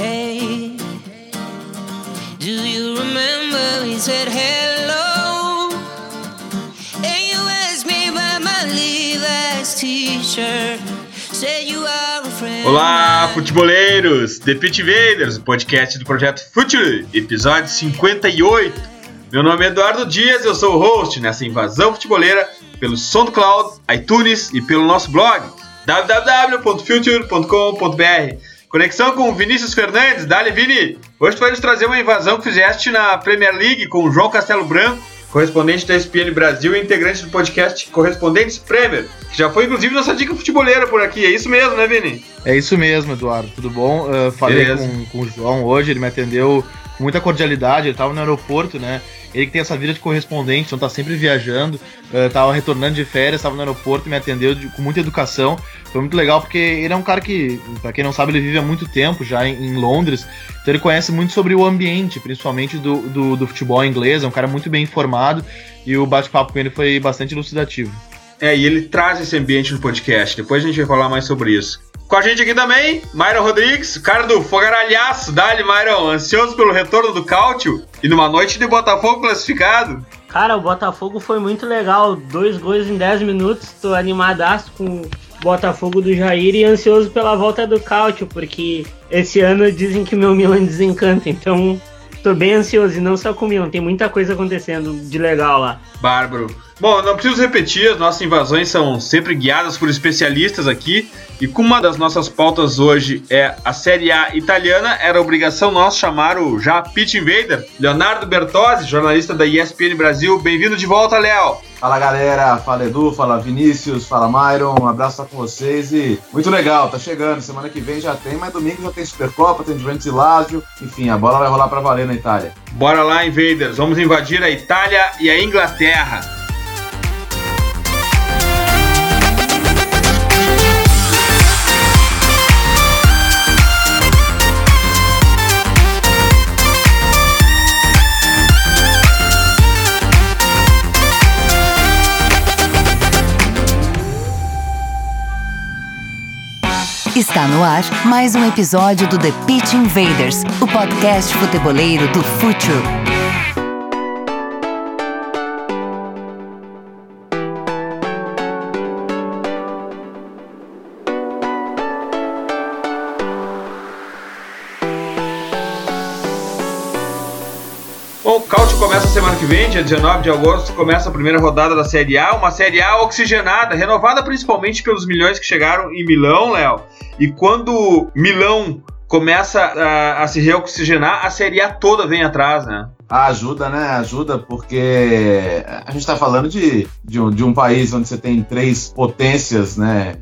Do you remember we said hello? And you asked me about my Levi's t-shirt. Said you are a friend. Olá, futeboleiros! The Pit Invaders, o podcast do projeto Future, episódio 58. Meu nome é Eduardo Dias, eu sou o host nessa invasão futeboleira pelo SoundCloud, iTunes e pelo nosso blog www.future.com.br. Conexão com o Vinícius Fernandes, Dali Vini. Hoje tu vai nos trazer uma invasão que fizeste na Premier League com o João Castelo Branco, correspondente da ESPN Brasil e integrante do podcast Correspondentes Premier, que já foi inclusive nossa dica futeboleira por aqui. É isso mesmo, né, Vini? É isso mesmo, Eduardo. Tudo bom? Uh, falei com, com, o João hoje, ele me atendeu com muita cordialidade, ele estava no aeroporto, né? Ele que tem essa vida de correspondente, então tá sempre viajando, uh, tava retornando de férias, estava no aeroporto me atendeu de, com muita educação. Foi muito legal porque ele é um cara que, para quem não sabe, ele vive há muito tempo já em, em, Londres, então ele conhece muito sobre o ambiente, principalmente do, do, do futebol inglês, é um cara muito bem informado e o bate-papo com ele foi bastante elucidativo. É, e ele traz esse ambiente no podcast, depois a gente vai falar mais sobre isso. Com a gente aqui também, Myron Rodrigues, o cara do fogaralhaço. Dali, Myron, ansioso pelo retorno do Cáutio e numa noite de Botafogo classificado. Cara, o Botafogo foi muito legal. Dois gols em 10 minutos. Tô animadaço com o Botafogo do Jair e ansioso pela volta do Cáutio, porque esse ano dizem que meu Milan desencanta. Então, tô bem ansioso. E não só com o Milan, tem muita coisa acontecendo de legal lá. Bárbaro. Bom, não preciso repetir, as nossas invasões são sempre guiadas por especialistas aqui. E como uma das nossas pautas hoje é a Série A italiana, era obrigação nossa chamar o já Pitch Invader, Leonardo Bertozzi, jornalista da ESPN Brasil. Bem-vindo de volta, Léo. Fala galera, fala Edu, fala Vinícius, fala Myron, um abraço com vocês e muito legal, tá chegando, semana que vem já tem, mas domingo já tem Supercopa, tem Juventus e Lazio, enfim, a bola vai rolar para valer na Itália. Bora lá, Invaders, vamos invadir a Itália e a Inglaterra. Está no ar mais um episódio do The Pitch Invaders, o podcast futeboleiro do Futuro. Caute começa semana que vem, dia 19 de agosto, começa a primeira rodada da Série A, uma Série A oxigenada, renovada principalmente pelos milhões que chegaram em Milão, Léo. E quando Milão começa a, a, se reoxigenar, a Série A toda vem atrás, né? Ajuda, né? Ajuda porque a gente está falando de, de um, de, um, país onde você tem três potências, né?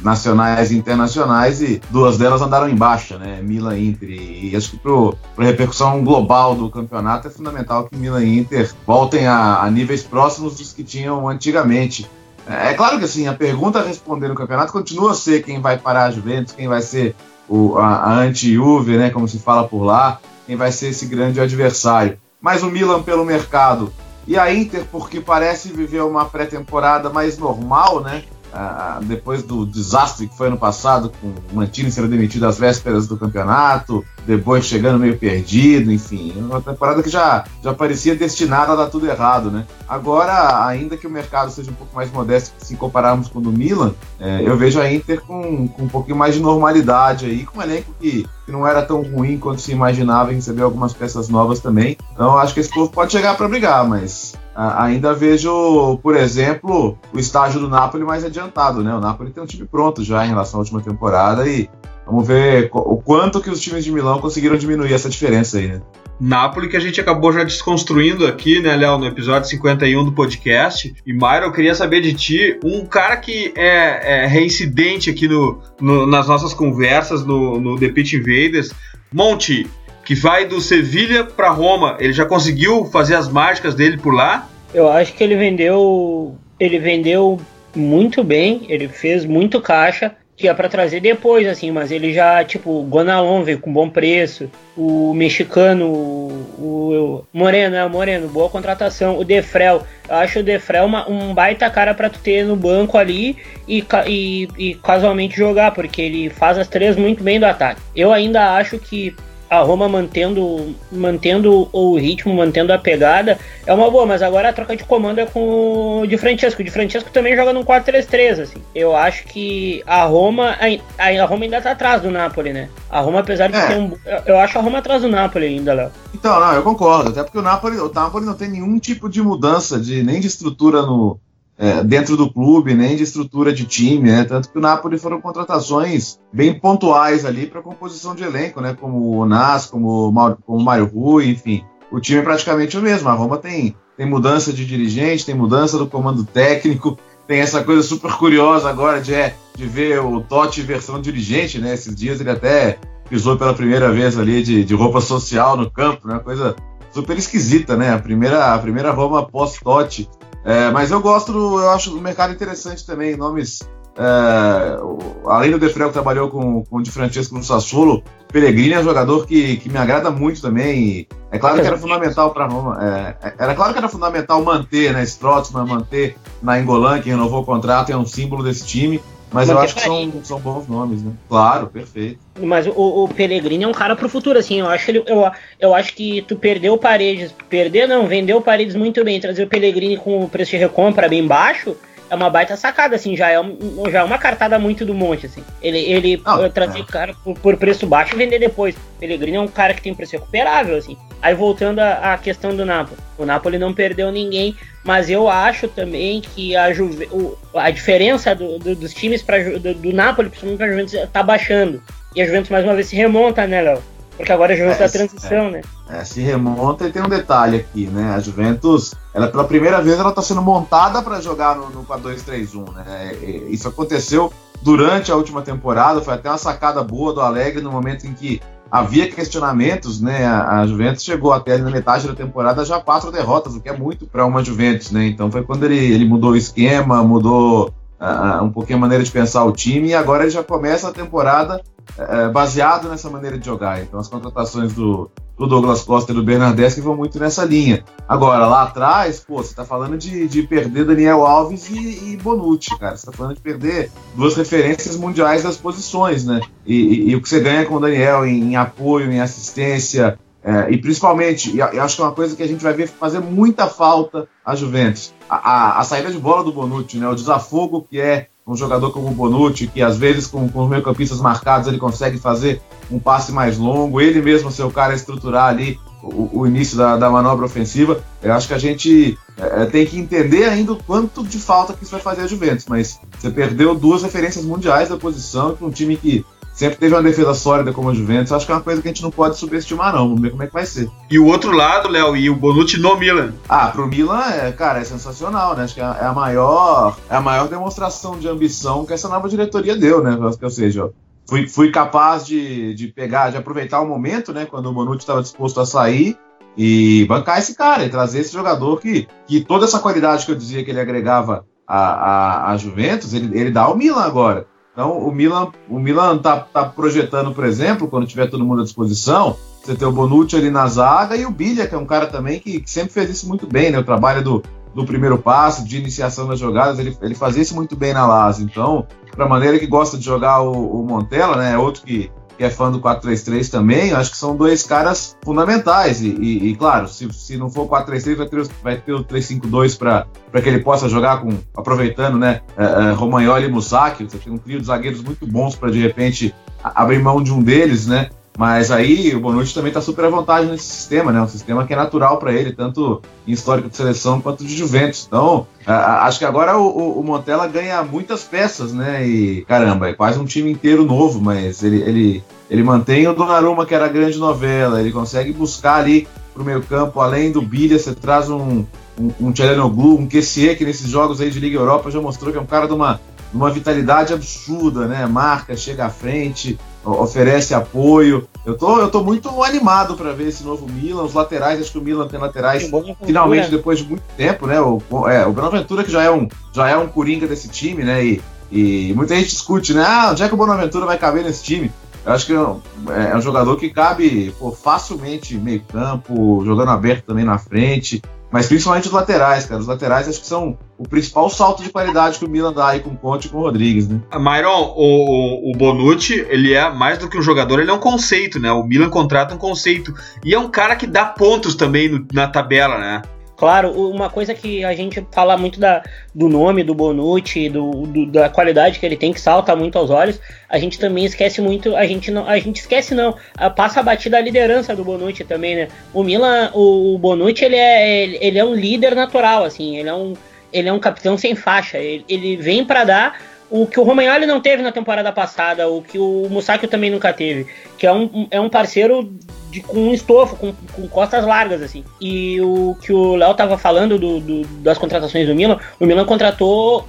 Nacionais e internacionais e duas delas andaram em baixa, né? Milan e Inter. E acho que para a repercussão global do campeonato é fundamental que Milan e Inter voltem a, a níveis próximos dos que tinham antigamente. É, é claro que assim, a pergunta a responder no campeonato continua a ser quem vai parar a Juventus, quem vai ser o, a, a anti-Juve, né, como se fala por lá, quem vai ser esse grande adversário mas o Milan pelo mercado e a Inter porque parece viver uma pré-temporada mais normal, né? Ah, depois do desastre que foi ano passado, com o Mantini sendo demitido às vésperas do campeonato, depois chegando meio perdido, enfim, uma temporada que já, já parecia destinada a dar tudo errado, né? Agora, ainda que o mercado seja um pouco mais modesto se compararmos com o do Milan, é, eu vejo a Inter com, com um pouquinho mais de normalidade aí, com um elenco que, que não era tão ruim quanto se imaginava em receber algumas peças novas também. Então, acho que esse povo pode chegar para brigar, mas ainda vejo, por exemplo, o estágio do Napoli mais adiantado, né? O Napoli tem um time pronto já em relação à última temporada e vamos ver o quanto que os times de Milão conseguiram diminuir essa diferença aí, né? Napoli que a gente acabou já desconstruindo aqui, né, Léo, no episódio 51 do podcast. E Mauro, eu queria saber de ti, um cara que é, é reincidente aqui no, no, nas nossas conversas no, no The Pitch Invaders, Monte, que vai do Sevilha para Roma. Ele já conseguiu fazer as mágicas dele por lá? Eu acho que ele vendeu, ele vendeu muito bem, ele fez muito caixa. Que é para trazer depois, assim, mas ele já, tipo, Gonalon veio com bom preço, o mexicano, o, o Moreno, é Moreno, boa contratação, o Defrel, eu acho o Defrel uma, um baita cara para tu ter no banco ali e, e, e casualmente jogar, porque ele faz as três muito bem do ataque. Eu ainda acho que a Roma mantendo, mantendo o ritmo, mantendo a pegada, é uma boa, mas agora a troca de comando é com o Di Francesco. O Di Francesco também joga num 4-3-3, assim. Eu acho que a Roma, a, a Roma ainda tá atrás do Napoli, né? A Roma, apesar de é. ter um. Eu acho a Roma atrás do Napoli ainda, Léo. Então, não, eu concordo. Até porque o Napoli, o Napoli não tem nenhum tipo de mudança, de, nem de estrutura no, é, dentro do clube, nem de estrutura de time, né? Tanto que o Napoli foram contratações bem pontuais ali para composição de elenco, né? Como o Nas, como, como o Mário Rui, enfim. O time é praticamente o mesmo. A Roma tem, tem mudança de dirigente, tem mudança do comando técnico, tem essa coisa super curiosa agora de, é, de ver o Totti versão dirigente, né? Esses dias ele até pisou pela primeira vez ali de, de roupa social no campo, né? Coisa super esquisita, né? A primeira, a primeira Roma pós-Totti. É, mas eu gosto, eu acho o mercado interessante também, nomes. É, além do Defrel que trabalhou com, com o Di Francesco no Sassuolo, Pellegrini é um jogador que, que me agrada muito também. é claro que era fundamental para Roma. É, é, era claro que era fundamental manter, né? Strotsman, manter na Engolan, que renovou o contrato, é um símbolo desse time. Mas eu acho que são, são bons nomes, né? Claro, perfeito. Mas o, o Pellegrini é um cara pro futuro, assim. Eu acho, ele, eu, eu acho que tu perdeu o Paredes. Perder não, vendeu o Paredes muito bem. Trazer o Pellegrini com o preço de recompra bem baixo é uma baita sacada, assim, já é, um, já é uma cartada muito do monte, assim. Ele, ele não, trazer é. cara por, por, preço baixo e vender depois. Pellegrini é um cara que tem preço recuperável, assim. Aí voltando à questão do Napoli. O Napoli não perdeu ninguém, mas eu acho também que a, Juve, o, a diferença do, do, dos times pra, do, do Napoli, principalmente pra Juventus, tá baixando. E a Juventus mais uma vez se remonta, né, Léo? Porque agora a Juventus é, da transição, é, né? É, se remonta e tem um detalhe aqui, né? A Juventus, ela pela primeira vez, ela tá sendo montada para jogar no, no 4-2-3-1, né? É, é, isso aconteceu durante a última temporada, foi até uma sacada boa do Alegre no momento em que havia questionamentos, né? A, a Juventus chegou até na metade da temporada já quatro derrotas, o que é muito para uma Juventus, né? Então foi quando ele, ele mudou o esquema, mudou uh, um pouquinho a maneira de pensar o time e agora ele já começa a temporada uh, baseado nessa maneira de jogar. Então as contratações do, do Douglas Costa e do Bernardeschi vão muito nessa linha. Agora, lá atrás, pô, você tá falando de, de perder Daniel Alves e, e Bonucci, cara. Você tá falando de perder duas referências mundiais das posições, né? E, e, e o que você ganha com o Daniel em, em apoio, em assistência, é, e principalmente, e acho que é uma coisa que a gente vai ver fazer muita falta a Juventus. A, a, a, saída de bola do Bonucci, né? O desafogo que é um jogador como o Bonucci, que às vezes com, com os meio-campistas marcados ele consegue fazer um passe mais longo, ele mesmo ser o cara estruturar ali o, o início da, da, manobra ofensiva. Eu acho que a gente é, é, tem que entender ainda o quanto de falta que isso vai fazer a Juventus, mas você perdeu duas referências mundiais da posição para um time que sempre teve uma defesa sólida como a Juventus. Acho que é uma coisa que a gente não pode subestimar, não. Vamos ver como é que vai ser. E o outro lado, Léo, e o Bonucci no Milan. Ah, pro Milan, é, cara, é sensacional, né? Acho que é a maior, é a maior demonstração de ambição que essa nova diretoria deu, né? Ou seja, fui, fui capaz de, de pegar, de aproveitar o momento, né? Quando o Bonucci estava disposto a sair e bancar esse cara e trazer esse jogador que, que toda essa qualidade que eu dizia que ele agregava a, a, a Juventus, ele, ele dá ao Milan agora. Então, o Milan, o Milan tá, tá projetando, por exemplo, quando tiver todo mundo à disposição, você ter o Bonucci ali na zaga e o Bilha, que é um cara também que, que sempre fez isso muito bem, né? O trabalho do, do primeiro passo, de iniciação das jogadas, ele, ele fazia isso muito bem na Lazio. Então, para a maneira que gosta de jogar o, o Montella, né? É outro que que é fã do 4-3-3 também, acho que são dois caras fundamentais. E, claro, se, se não for o 4-3-3, vai ter, vai ter o 3-5-2 para que ele possa jogar com, aproveitando, né, é, é, Romagnoli e Musaki. Você tem um trio de zagueiros muito bons para de repente abrir mão de um deles, né? Mas aí o Bonucci também está super à vontade nesse sistema, né? Um sistema que é natural para ele, tanto em histórico de seleção quanto de Juventus. Então, acho que agora o, o, Montella ganha muitas peças, né? E caramba, é quase um time inteiro novo, mas ele, ele, ele mantém o Donnarumma, que era a grande novela, ele consegue buscar ali pro meio campo, além do Bilha, você traz um, um, um Tchelenoglu, um Kessier, que nesses jogos aí de Liga Europa já mostrou que é um cara de uma, de uma vitalidade absurda, né? Marca, chega à frente, oferece apoio. Eu tô, eu tô muito animado para ver esse novo Milan. Os laterais, acho que o Milan tem laterais finalmente depois de muito tempo, né? O, é, o Bonaventura que já é um já é um coringa desse time, né? E, E muita gente discute, né? Ah, onde é que o Bonaventura vai caber nesse time? Eu acho que é um, é um jogador que cabe pô, facilmente meio campo, jogando aberto também na frente, mas principalmente os laterais, cara. Os laterais acho que são o principal salto de qualidade que o Milan dá aí com o Conte e com o Rodrigues, né? Myron, o, o Bonucci, ele é mais do que um jogador, ele é um conceito, né? O Milan contrata um conceito. E é um cara que dá pontos também no, na tabela, né? Claro, uma coisa que a gente fala muito da, do nome do Bonucci, do, do, da qualidade que ele tem, que salta muito aos olhos, a gente também esquece muito, a gente não, a gente esquece não, passa a batida a liderança do Bonucci também, né? O Milan, o, o Bonucci, ele é, ele, ele, é um líder natural, assim, ele é um, ele é um capitão sem faixa, ele, ele vem para dar o que o Romagnoli não teve na temporada passada, o que o Musacchio também nunca teve, que é um, é um parceiro de, com um estofo, com, com, costas largas, assim. E o que o Léo tava falando do, do, das contratações do Milan, o Milan contratou,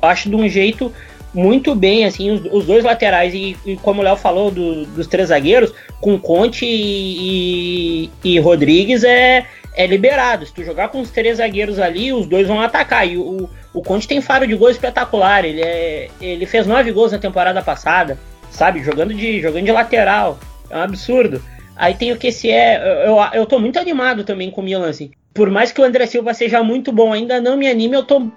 acho, de um jeito muito bem, assim, os, os dois laterais. E, e, como o Léo falou do, dos três zagueiros, com Conte e, e, e Rodrigues é, é liberado. Se tu jogar com os três zagueiros ali, os dois vão atacar. E o, o Conte tem faro de gol espetacular. Ele, é, ele fez nove gols na temporada passada, sabe? Jogando de, jogando de lateral. É um absurdo. Aí tem o que se é. Eu, eu tô muito animado também com o Milan, assim. Por mais que o André Silva seja muito bom, ainda não me anime, eu tô.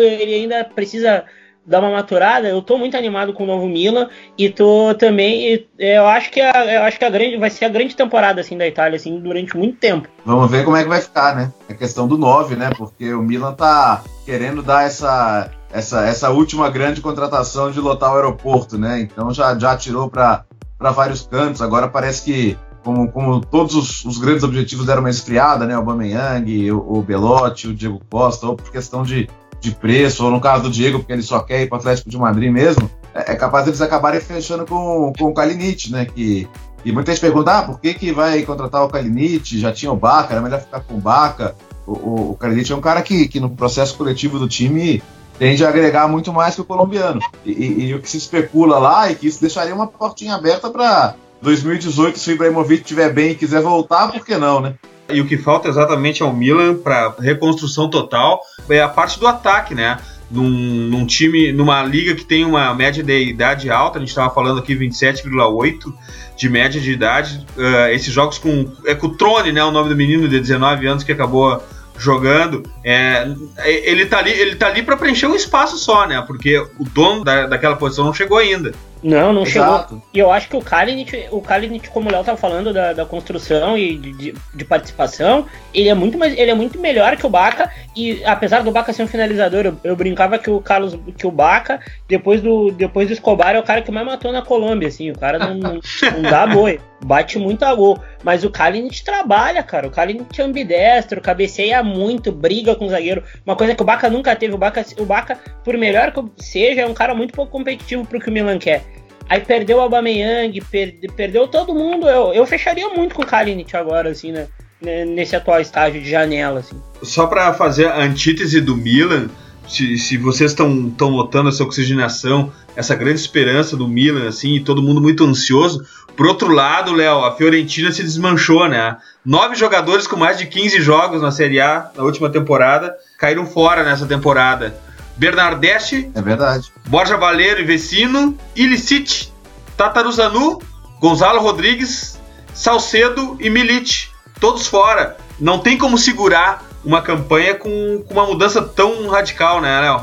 Ele ainda precisa dar uma maturada. Eu tô muito animado com o novo Milan e tô também. Eu acho que a, eu acho que a grande vai ser a grande temporada assim da Itália assim durante muito tempo. Vamos ver como é que vai ficar, né? A questão do 9, né? Porque o Milan tá querendo dar essa essa, essa última grande contratação de lotar o aeroporto, né? Então já já tirou para vários cantos. Agora parece que como, como todos os, os, grandes objetivos deram uma esfriada, né? O Bameyang, o, o Belotti, o Diego Costa, ou por questão de, de preço, ou no caso do Diego, porque ele só quer ir para o Atlético de Madrid mesmo, é, é capaz deles acabarem fechando com, com o Kalinic, né? Que, e muita gente pergunta, ah, por que, que vai contratar o Kalinic? Já tinha o Baca, era melhor ficar com o Baca. O, o, o Kalinic é um cara que, que no processo coletivo do time tende a agregar muito mais que o colombiano. E, e, e o que se especula lá é que isso deixaria uma portinha aberta para 2018, se o Ibrahimovic estiver bem e quiser voltar, por que não, né? E o que falta exatamente ao Milan para reconstrução total é a parte do ataque, né? Num, num, time, numa liga que tem uma média de idade alta, a gente estava falando aqui 27,8 de média de idade. Uh, esses jogos com. É com o Trone, né? O nome do menino de 19 anos que acabou jogando. É, ele tá ali, ele tá ali para preencher um espaço só, né? Porque o dono da, daquela posição não chegou ainda. Não, não Exato. chegou. E eu acho que o Kalinic, o Kalinic como o Léo tava falando da, da construção e de, de, de, participação, ele é muito mais, ele é muito melhor que o Baca. E apesar do Baca ser um finalizador, eu, eu, brincava que o Carlos, que o Baca, depois do depois do Escobar é o cara que mais matou na Colômbia, assim, o cara não, não, não dá boi, bate muito a gol, mas o Kalinic trabalha, cara, o Kalinic é ambidestro, cabeceia muito, briga com o zagueiro, uma coisa que o Baca nunca teve, o Baca, o Baca por melhor que seja, é um cara muito pouco competitivo pro que o Milan quer. Aí perdeu o Aubameyang, per, perdeu todo mundo. Eu, eu fecharia muito com o Kalinic agora, assim, né? Nesse atual estágio de janela, assim. Só para fazer a antítese do Milan, se, se vocês estão notando essa oxigenação, essa grande esperança do Milan, assim, e todo mundo muito ansioso. Por outro lado, Léo, a Fiorentina se desmanchou, né? Nove jogadores com mais de 15 jogos na Série A na última temporada caíram fora nessa temporada. Bernardeschi. É verdade. Borja Valeiro e Vecino. Illicit, Tataruzanu, Gonzalo Rodrigues, Salcedo e Milite. Todos fora. Não tem como segurar uma campanha com, com uma mudança tão radical, né, Léo?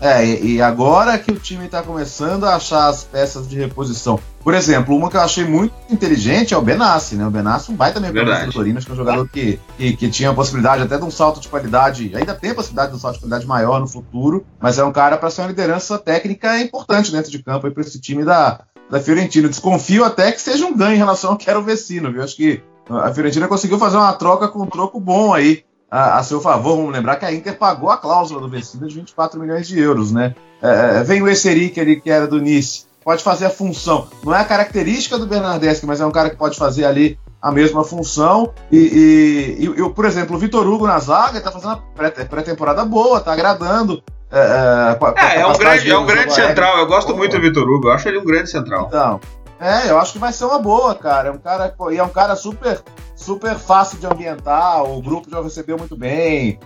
É, e, agora que o time está começando a achar as peças de reposição. Por exemplo, uma que eu achei muito inteligente é o Benassi, né? O Benassi é um baita meio do Torino, acho que é um jogador que, que, que, tinha a possibilidade até de um salto de qualidade, ainda tem a possibilidade de um salto de qualidade maior no futuro, mas é um cara para ser uma liderança técnica importante dentro de campo para esse time da, da Fiorentina. Desconfio até que seja um ganho em relação ao que era o Vecino, viu? Acho que a Fiorentina conseguiu fazer uma troca com um troco bom aí a, a, seu favor. Vamos lembrar que a Inter pagou a cláusula do Vecino de 24 milhões de euros, né? É, é vem o Esseric ali, que era do Nice, pode fazer a função. Não é a característica do Bernardeschi, mas é um cara que pode fazer ali a mesma função. E, e, e por exemplo, o Vitor Hugo na zaga está fazendo uma pré-temporada boa, está agradando. É, é, é, é um grande, é um grande central. Eu gosto muito do Vitor Hugo, eu acho ele um grande central. Então, É, eu acho que vai ser uma boa, cara. É um cara, e é um cara super super fácil de ambientar, o grupo já recebeu muito bem.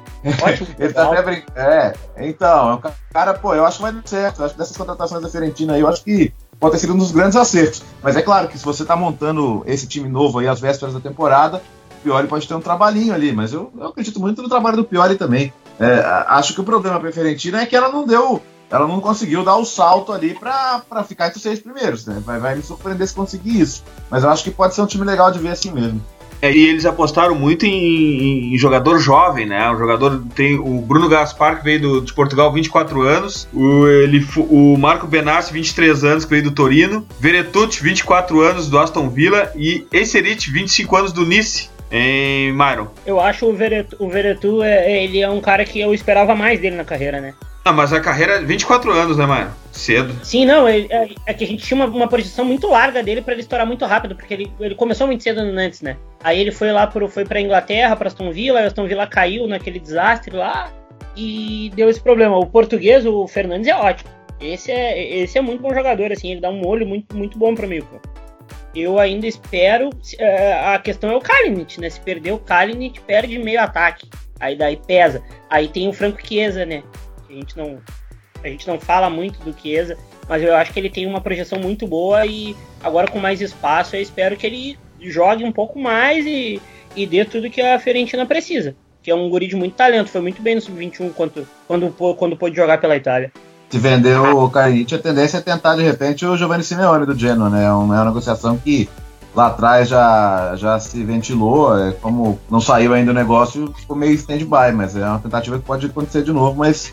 Ótimo. Ele tá até brincando. É, então, é um cara, pô, eu acho que vai dar certo. Eu acho que dessas contratações da Fiorentina aí, eu acho que pode ter sido um dos grandes acertos. Mas é claro que se você tá montando esse time novo aí às vésperas da temporada, o Pioli pode ter um trabalhinho ali, mas eu, eu acredito muito no trabalho do Pioli também. É, acho que o problema para a Fiorentina é que ela não deu ela não conseguiu dar o salto ali para ficar entre os seis primeiros, né? Vai, vai me surpreender se conseguir isso. Mas eu acho que pode ser um time legal de ver assim mesmo. É, e eles apostaram muito em, em, jogador jovem, né? O jogador tem o Bruno Gaspar, que veio do, de Portugal, 24 anos. O, ele, o Marco Benassi, 23 anos, que veio do Torino. Veretucci, 24 anos, do Aston Villa. E Esserit, 25 anos, do Nice. Em Myron. Eu acho o Veretu, o Veretu é, ele é um cara que eu esperava mais dele na carreira, né? Ah, mas a carreira é 24 anos, né, Maia? Cedo. Sim, não, é, é, que a gente tinha uma, uma muito larga dele para ele estourar muito rápido, porque ele, ele começou muito cedo no Nantes, né? Aí ele foi lá pro, foi pra Inglaterra, pra Aston Villa, a Aston Villa caiu naquele desastre lá e deu esse problema. O português, o Fernandes, é ótimo. Esse é, esse é muito bom jogador, assim, ele dá um molho muito, muito bom pro meio Eu ainda espero. É, a questão é o Kalinic, né? Se perder o Kalinic, perde meio ataque. Aí daí pesa. Aí tem o Franco Chiesa, né? A gente não, a gente não fala muito do Chiesa, mas eu acho que ele tem uma projeção muito boa e agora com mais espaço eu espero que ele jogue um pouco mais e, e dê tudo que a Fiorentina precisa. Que é um guri de muito talento, foi muito bem no Sub-21 quando, quando, quando pôde jogar pela Itália. Se vender o Carinic, a tendência é tentar de repente o Giovanni Simeone do Genoa, né? É uma, é uma negociação que lá atrás já, já se ventilou, é, como não saiu ainda o negócio, ficou meio stand-by, mas é uma tentativa que pode acontecer de novo, mas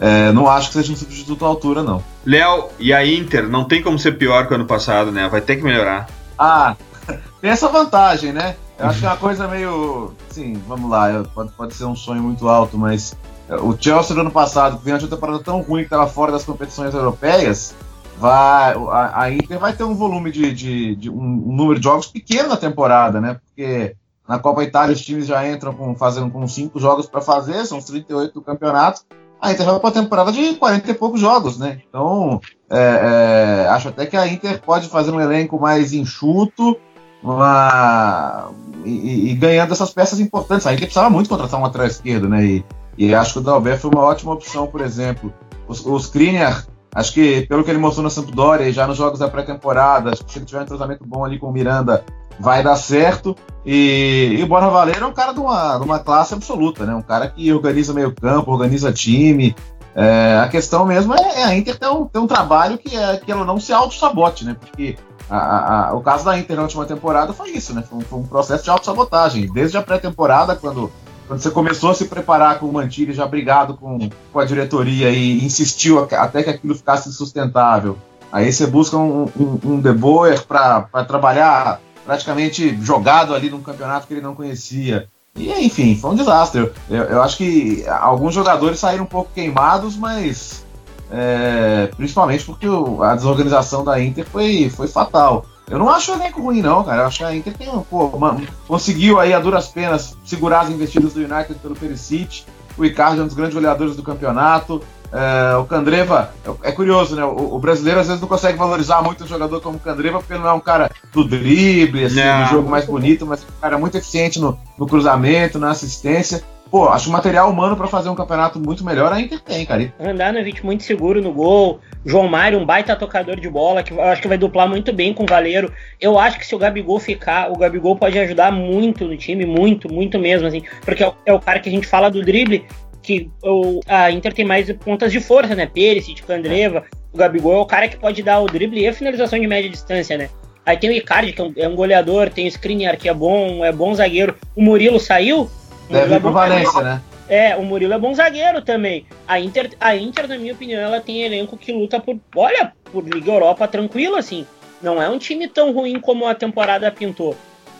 é, não acho que seja um substituto à altura, não. Léo, e a Inter? Não tem como ser pior que o ano passado, né? Vai ter que melhorar. Ah, tem essa vantagem, né? Eu acho que é uma coisa meio. Sim, vamos lá, pode, pode ser um sonho muito alto, mas é, o Chelsea do ano passado, de uma temporada tão ruim que estava fora das competições europeias, vai, a, a Inter vai ter um volume de, de, de um, um, número de jogos pequeno na temporada, né? Porque na Copa Itália os times já entram com, fazendo com cinco jogos para fazer, são os 38 do campeonato. A Inter vai para uma temporada de 40 e poucos jogos, né? Então, é, é, acho até que a Inter pode fazer um elenco mais enxuto uma, e, e, ganhando essas peças importantes. A Inter precisava muito contratar um atrás esquerdo, né? E, e acho que o Dalbert foi uma ótima opção, por exemplo. Os Skriniar, acho que pelo que ele mostrou na Sampdoria e já nos jogos da pré-temporada, acho que se ele tiver um entrosamento bom ali com o Miranda, vai dar certo. E, e o Borja Valero é um cara de uma, de uma classe absoluta, né? Um cara que organiza meio campo, organiza time. É, a questão mesmo é, é, a Inter ter um, ter um trabalho que, é, que ela não se auto-sabote, né? Porque a, a, o caso da Inter na última temporada foi isso, né? Foi um, foi um processo de auto-sabotagem. Desde a pré-temporada, quando, quando você começou a se preparar com o Mantilha, já brigado com, com a diretoria e insistiu até que aquilo ficasse sustentável. Aí você busca um, um, um De Boer para trabalhar praticamente jogado ali num campeonato que ele não conhecia. E enfim, foi um desastre. Eu, eu acho que alguns jogadores saíram um pouco queimados, mas é, principalmente porque o, a desorganização da Inter foi, foi fatal. Eu não acho o elenco ruim, não, cara. Eu acho que a Inter tem, pô, uma, conseguiu aí a duras penas segurar as investidas do United pelo Perisic. O Icardi é um dos grandes goleadores do campeonato. É, o Candreva, é, é curioso, né? O, o, brasileiro às vezes não consegue valorizar muito um jogador como o Candreva, porque ele não é um cara do drible, assim, do jogo mais bonito, mas um cara muito eficiente no, no cruzamento, na assistência. Pô, acho o material humano para fazer um campeonato muito melhor a Inter tem, cara. Andanovic muito seguro no gol. João Mário, um baita tocador de bola, que eu acho que vai duplar muito bem com o Valeiro. Eu acho que se o Gabigol ficar, o Gabigol pode ajudar muito no time, muito, muito mesmo, assim. Porque é o, é o cara que a gente fala do drible, que o, a Inter tem mais pontas de força, né? Pérez, Candreva, o Gabigol é o cara que pode dar o drible e a finalização de média distância, né? Aí tem o Icardi, que é um, é um goleador, tem o Skriniar, que é bom, é bom zagueiro. O Murilo saiu. O Deve ir pro Valência, né? É, o Murilo é bom zagueiro também. A Inter, a Inter, na minha opinião, ela tem elenco que luta por, olha, por Liga Europa tranquilo, assim. Não é um time tão ruim como a temporada pintou.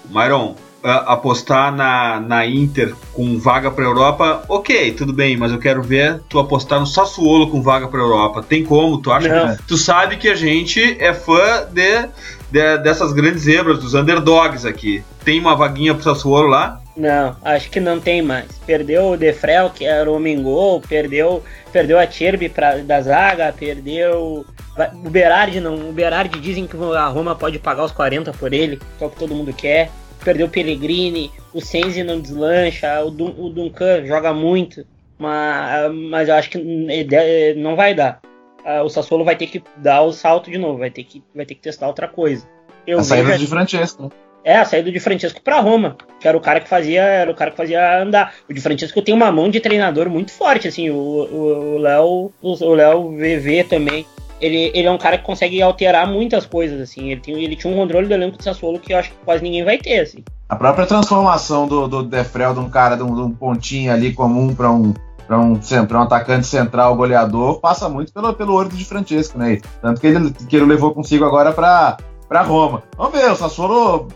Myron, apostar na, na Inter com vaga para Europa, ok, tudo bem, mas eu quero ver tu apostar no Sassuolo com vaga para Europa. Tem como? Tu acha Não. que tu sabe que a gente é fã de, de, dessas grandes zebras, dos underdogs aqui. Tem uma vaguinha pro Sassuolo lá? Não, acho que não tem mais. Perdeu o Defrel, que era o homem gol, perdeu, perdeu a Cherby pra, da zaga, perdeu. O Berardi não. O Berardi dizem que a Roma pode pagar os 40 por ele, que é o que todo mundo quer. Perdeu o Pellegrini, o Senzi não deslancha, o, Dun, o Duncan joga muito, mas, mas eu acho que não vai dar. O Sassuolo vai ter que dar o salto de novo, vai ter que, vai ter que testar outra coisa. Eu a saída de Francesco, né? É, a saída de Francesco para Roma, que era o cara que fazia, era o cara que fazia andar. O de Francesco tem uma mão de treinador muito forte, assim, o Léo, o Léo VV também. Ele, ele é um cara que consegue alterar muitas coisas, assim. Ele, tem, ele tinha um controle do elenco do Sassuolo que eu acho que quase ninguém vai ter, assim. A própria transformação do, do Defrel de um cara, de um, de um pontinho ali comum para um, para um, pra um atacante central goleador, passa muito pelo, pelo olho de Francesco, né? Tanto que ele, que ele levou consigo agora para Roma. Vamos ver, o Sassuolo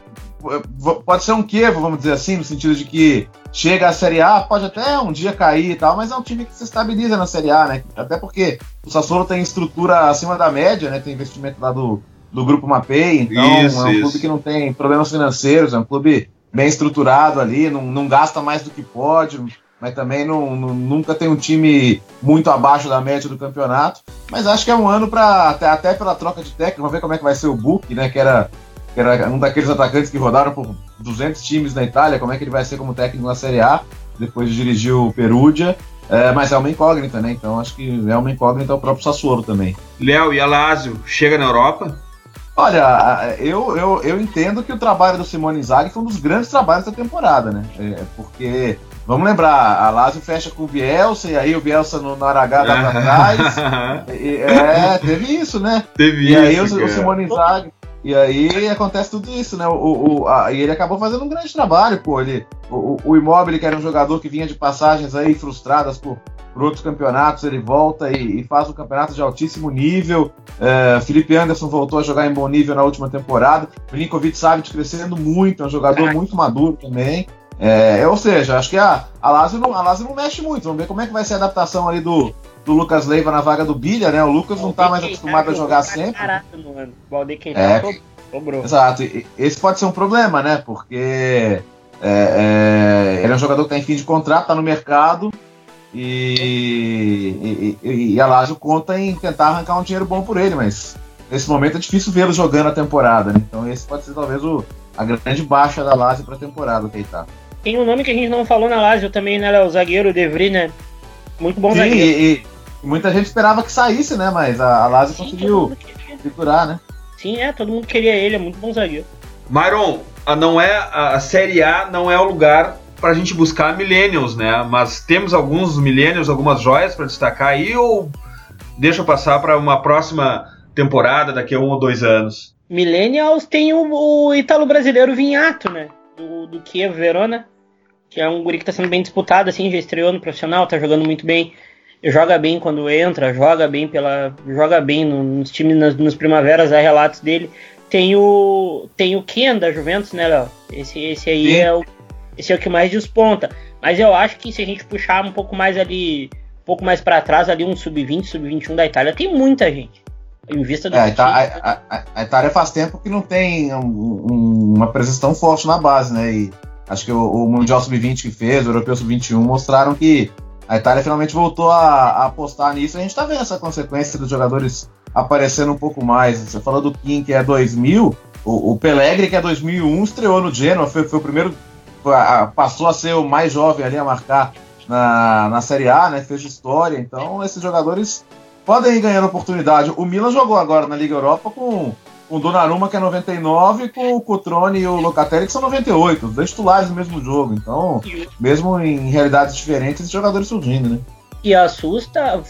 pode ser um quevo, vamos dizer assim, no sentido de que chega a Série A, pode até um dia cair e tal, mas é um time que se estabiliza na Série A, né? Até porque o Sassuolo tem estrutura acima da média, né? Tem investimento lá do, do Grupo Mapei, então isso, é um isso. clube que não tem problemas financeiros, é um clube bem estruturado ali, não, não gasta mais do que pode, mas também não, não, nunca tem um time muito abaixo da média do campeonato. Mas acho que é um ano para até, até pela troca de técnico, vamos ver como é que vai ser o Book, né? Que era que era um daqueles atacantes que rodaram por 200 times na Itália, como é que ele vai ser como técnico na Série A, depois de dirigir o Perugia. É, mas é uma incógnita, né? Então acho que é uma incógnita o próprio Sassuolo também. Léo, e a Lazio chega na Europa? Olha, eu, eu, eu entendo que o trabalho do Simone Inzaghi foi um dos grandes trabalhos da temporada, né? É, porque, vamos lembrar, a Lazio fecha com o Bielsa, e aí o Bielsa no, no Aragá dá pra trás. e, é, teve isso, né? Teve e isso. E aí o, o Simone Inzaghi e aí acontece tudo isso, né? O, o, a, e ele acabou fazendo um grande trabalho, pô. Ele, o, o Immobile, que era um jogador que vinha de passagens aí frustradas por, por outros campeonatos, ele volta e, e faz um campeonato de altíssimo nível. É, Felipe Anderson voltou a jogar em bom nível na última temporada. Milinkovic Savic crescendo muito, é um jogador muito maduro também. É, ou seja, acho que a, a, Lazio não, a Lazio não mexe muito. Vamos ver como é que vai ser a adaptação ali do, do Lucas Leiva na vaga do Bilha, né? O Lucas não tá mais acostumado a jogar sempre. é, cobrou. Exato. Esse pode ser um problema, né? Porque é, é, ele é um jogador que tá em fim de contrato, tá no mercado. E, e, e a Lazio conta em tentar arrancar um dinheiro bom por ele, mas nesse momento é difícil vê-lo jogando a temporada, né? Então esse pode ser talvez o, a grande baixa da Lazio para a temporada ele tá. Tem um nome que a gente não falou na Lazio também, né? O zagueiro De Vries, né? Muito bom Sim, zagueiro. E, Muita gente esperava que saísse, né? Mas a, a Lazio conseguiu segurar, né? Sim, é, todo mundo queria ele, é muito bom zagueiro. Myron, a, não é, a Série A não é o lugar para a gente buscar millennials, né? Mas temos alguns millennials, algumas joias para destacar aí ou deixa eu passar para uma próxima temporada daqui a um ou dois anos? Millennials tem o, o Ítalo brasileiro Vinhato, né? Do, do Kiev Verona, que é um guri que está sendo bem disputado, assim, já estreou no profissional, tá jogando muito bem joga bem quando entra, joga bem pela, joga bem nos times nas, nos primaveras, há relatos dele. Tem o tem o Ken da Juventus, né, Léo? Esse esse aí Sim. é o esse é o que mais desponta. Mas eu acho que se a gente puxar um pouco mais ali, um pouco mais para trás ali um sub-20, sub-21 da Itália, tem muita gente. Em vista do é, a, a, a, Itália faz tempo que não tem um, um, uma presença tão forte na base, né? E acho que o, o Mundial Sub-20 que fez, o Europeu Sub-21 mostraram que a Itália finalmente voltou a, a apostar nisso. A gente está vendo essa consequência dos jogadores aparecendo um pouco mais. Você falou do Kim, que é 2000, o, o Pelegri, que é 2001, estreou no Genoa, foi, foi o primeiro, passou a ser o mais jovem ali a marcar na, na Série A, né? Fez história. Então, esses jogadores podem ir ganhando oportunidade. O Milan jogou agora na Liga Europa com com o Donnarumma, que é 99, com o Cotrone e o Locatelli, que são 98, os dois titulares no mesmo jogo. Então, mesmo em realidades diferentes, os jogadores surgindo, né? E assusta,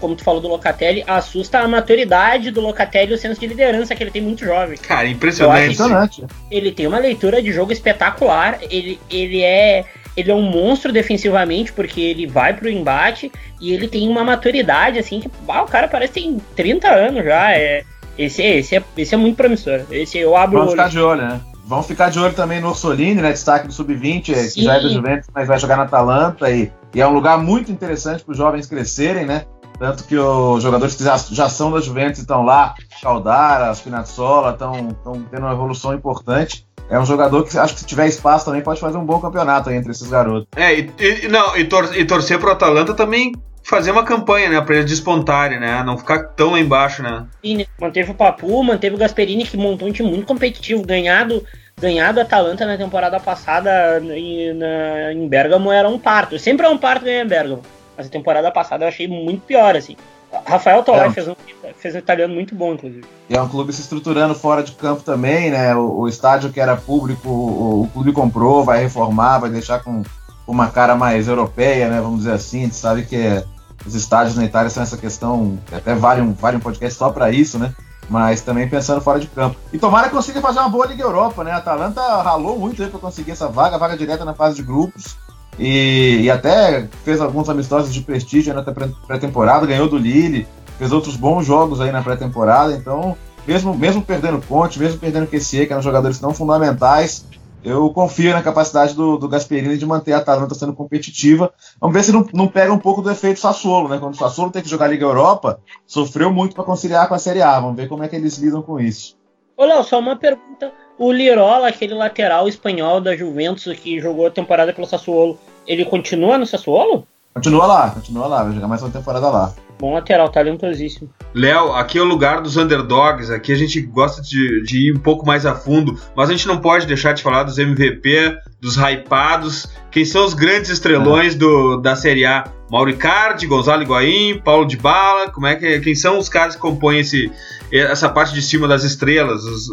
como tu falou do Locatelli, assusta a maturidade do Locatelli e o senso de liderança que ele tem muito jovem. Cara, impressionante. impressionante. Ele tem uma leitura de jogo espetacular, ele, ele é ele é um monstro defensivamente, porque ele vai pro embate e ele tem uma maturidade, assim, que ah, o cara parece que tem 30 anos já. É, esse, esse, é, esse é muito promissor. Esse eu abro Vamos ficar de olho, né? Vamos ficar de olho também no Orsolini, né? Destaque do Sub-20, é, que já é da Juventus, mas vai jogar na Atalanta e, e é um lugar muito interessante para os jovens crescerem, né? Tanto que os jogadores que já, já são da Juventus estão lá, Caldara, Spinazzola, estão tendo uma evolução importante. é um jogador que acho que se tiver espaço também pode fazer um bom campeonato entre esses garotos. É, e, e não, e, tor e torcer pro Atalanta também fazer uma campanha, né, para eles despontarem, né, não ficar tão lá embaixo, né. Sim, manteve o Papu, manteve o Gasperini que montou um time muito competitivo, ganhado ganhado a Atalanta na temporada passada em, na, em Bergamo era um parto. Sempre é um parto ganhar em Bergamo. Mas a temporada passada eu achei muito pior, assim. Rafael Tolai é. fez, um, fez um italiano muito bom, inclusive. E é um clube se estruturando fora de campo também, né? O, o estádio que era público, o, o, clube comprou, vai reformar, vai deixar com uma cara mais europeia, né? Vamos dizer assim. A gente sabe que é, os estádios na Itália são essa questão, até vale um, vale um podcast só para isso, né? Mas também pensando fora de campo. E tomara que consiga fazer uma boa Liga Europa, né? A Atalanta ralou muito para conseguir essa vaga, vaga direta na fase de grupos. E, e até fez alguns amistosos de prestígio na pré-temporada, ganhou do Lille, fez outros bons jogos aí na pré-temporada, então, mesmo, mesmo perdendo Conte, mesmo perdendo QC, que eram jogadores tão fundamentais, eu confio na capacidade do, do Gasperini de manter a Atalanta sendo competitiva. Vamos ver se não, não pega um pouco do efeito Sassuolo, né? Quando o Sassuolo tem que jogar Liga Europa, sofreu muito para conciliar com a Série A. Vamos ver como é que eles lidam com isso. Ô, Léo, só uma pergunta. O Lirola, aquele lateral espanhol da Juventus que jogou a temporada pelo Sassuolo, ele continua no Sassuolo? Continua lá, continua lá, vai jogar mais uma temporada lá. Bom lateral, talentosíssimo. Léo, aqui é o lugar dos underdogs, aqui a gente gosta de, de, ir um pouco mais a fundo, mas a gente não pode deixar de falar dos MVP, dos hypados, quem são os grandes estrelões é. do, da Série A. Mauricardi, Gonzalo Higuaín, Paulo de Bala, como é que, quem são os caras que compõem esse, essa parte de cima das estrelas, os,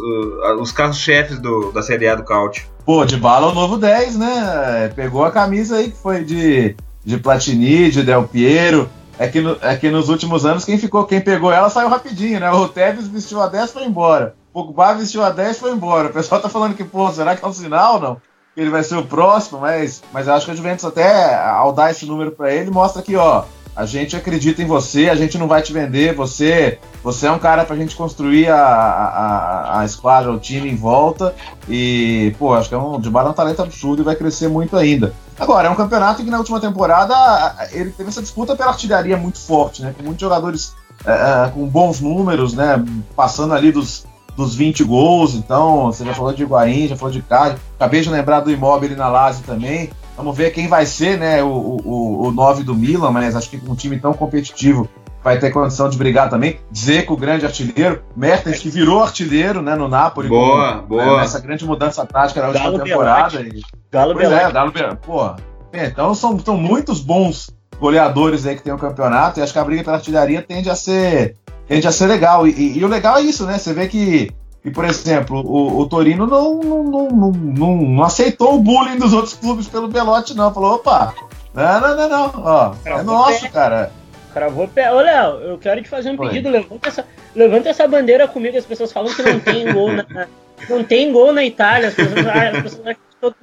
os carros-chefes da Série A do Caute? Pô, de Bala é o novo 10, né? Pegou a camisa aí que foi de, de Platini, de Del Piero, é que, no, é que nos últimos anos quem ficou, quem pegou ela saiu rapidinho, né? O Tevez vestiu a 10 e foi embora. O Pogba vestiu a 10 e foi embora. O pessoal tá falando que, pô, será que é um sinal não? Que ele vai ser o próximo, mas, mas acho que a Juventus até, ao dar esse número para ele, mostra que, ó, a gente acredita em você, a gente não vai te vender, você você é um cara pra gente construir a, a, a esquadra, o time em volta. E, pô, acho que é um, de é um talento absurdo e vai crescer muito ainda. Agora, é um campeonato que na última temporada ele teve essa disputa pela artilharia muito forte, né? Com muitos jogadores é, com bons números, né? Passando ali dos, dos 20 gols. Então, você já falou de Higuaín, já falou de Cádio. Acabei de lembrar do Imóvel na Lazio também. Vamos ver quem vai ser, né, o, o, o 9 do Milan, mas acho que com um time tão competitivo vai ter condição de brigar também. Zeco, grande artilheiro. Mertens, que virou artilheiro né, no Napoli. Boa, com, boa. Né, nessa grande mudança tática na última Galo temporada. E, Galo pois é, Galo Pô, então são, são muitos bons goleadores aí que tem o campeonato e acho que a briga pela artilharia tende a ser, tende a ser legal. E, e, e o legal é isso, né? Você vê que e, por exemplo, o, o Torino não, não, não, não, não aceitou o bullying dos outros clubes pelo Belote, não. Falou, opa, não, não, não, não. Ó, é nosso, cara. Cravou pé. Ô, Léo, eu quero te fazer um pedido. Levanta essa, levanta essa bandeira comigo. As pessoas falam que não tem gol na, não tem gol na Itália. As pessoas, as pessoas todo,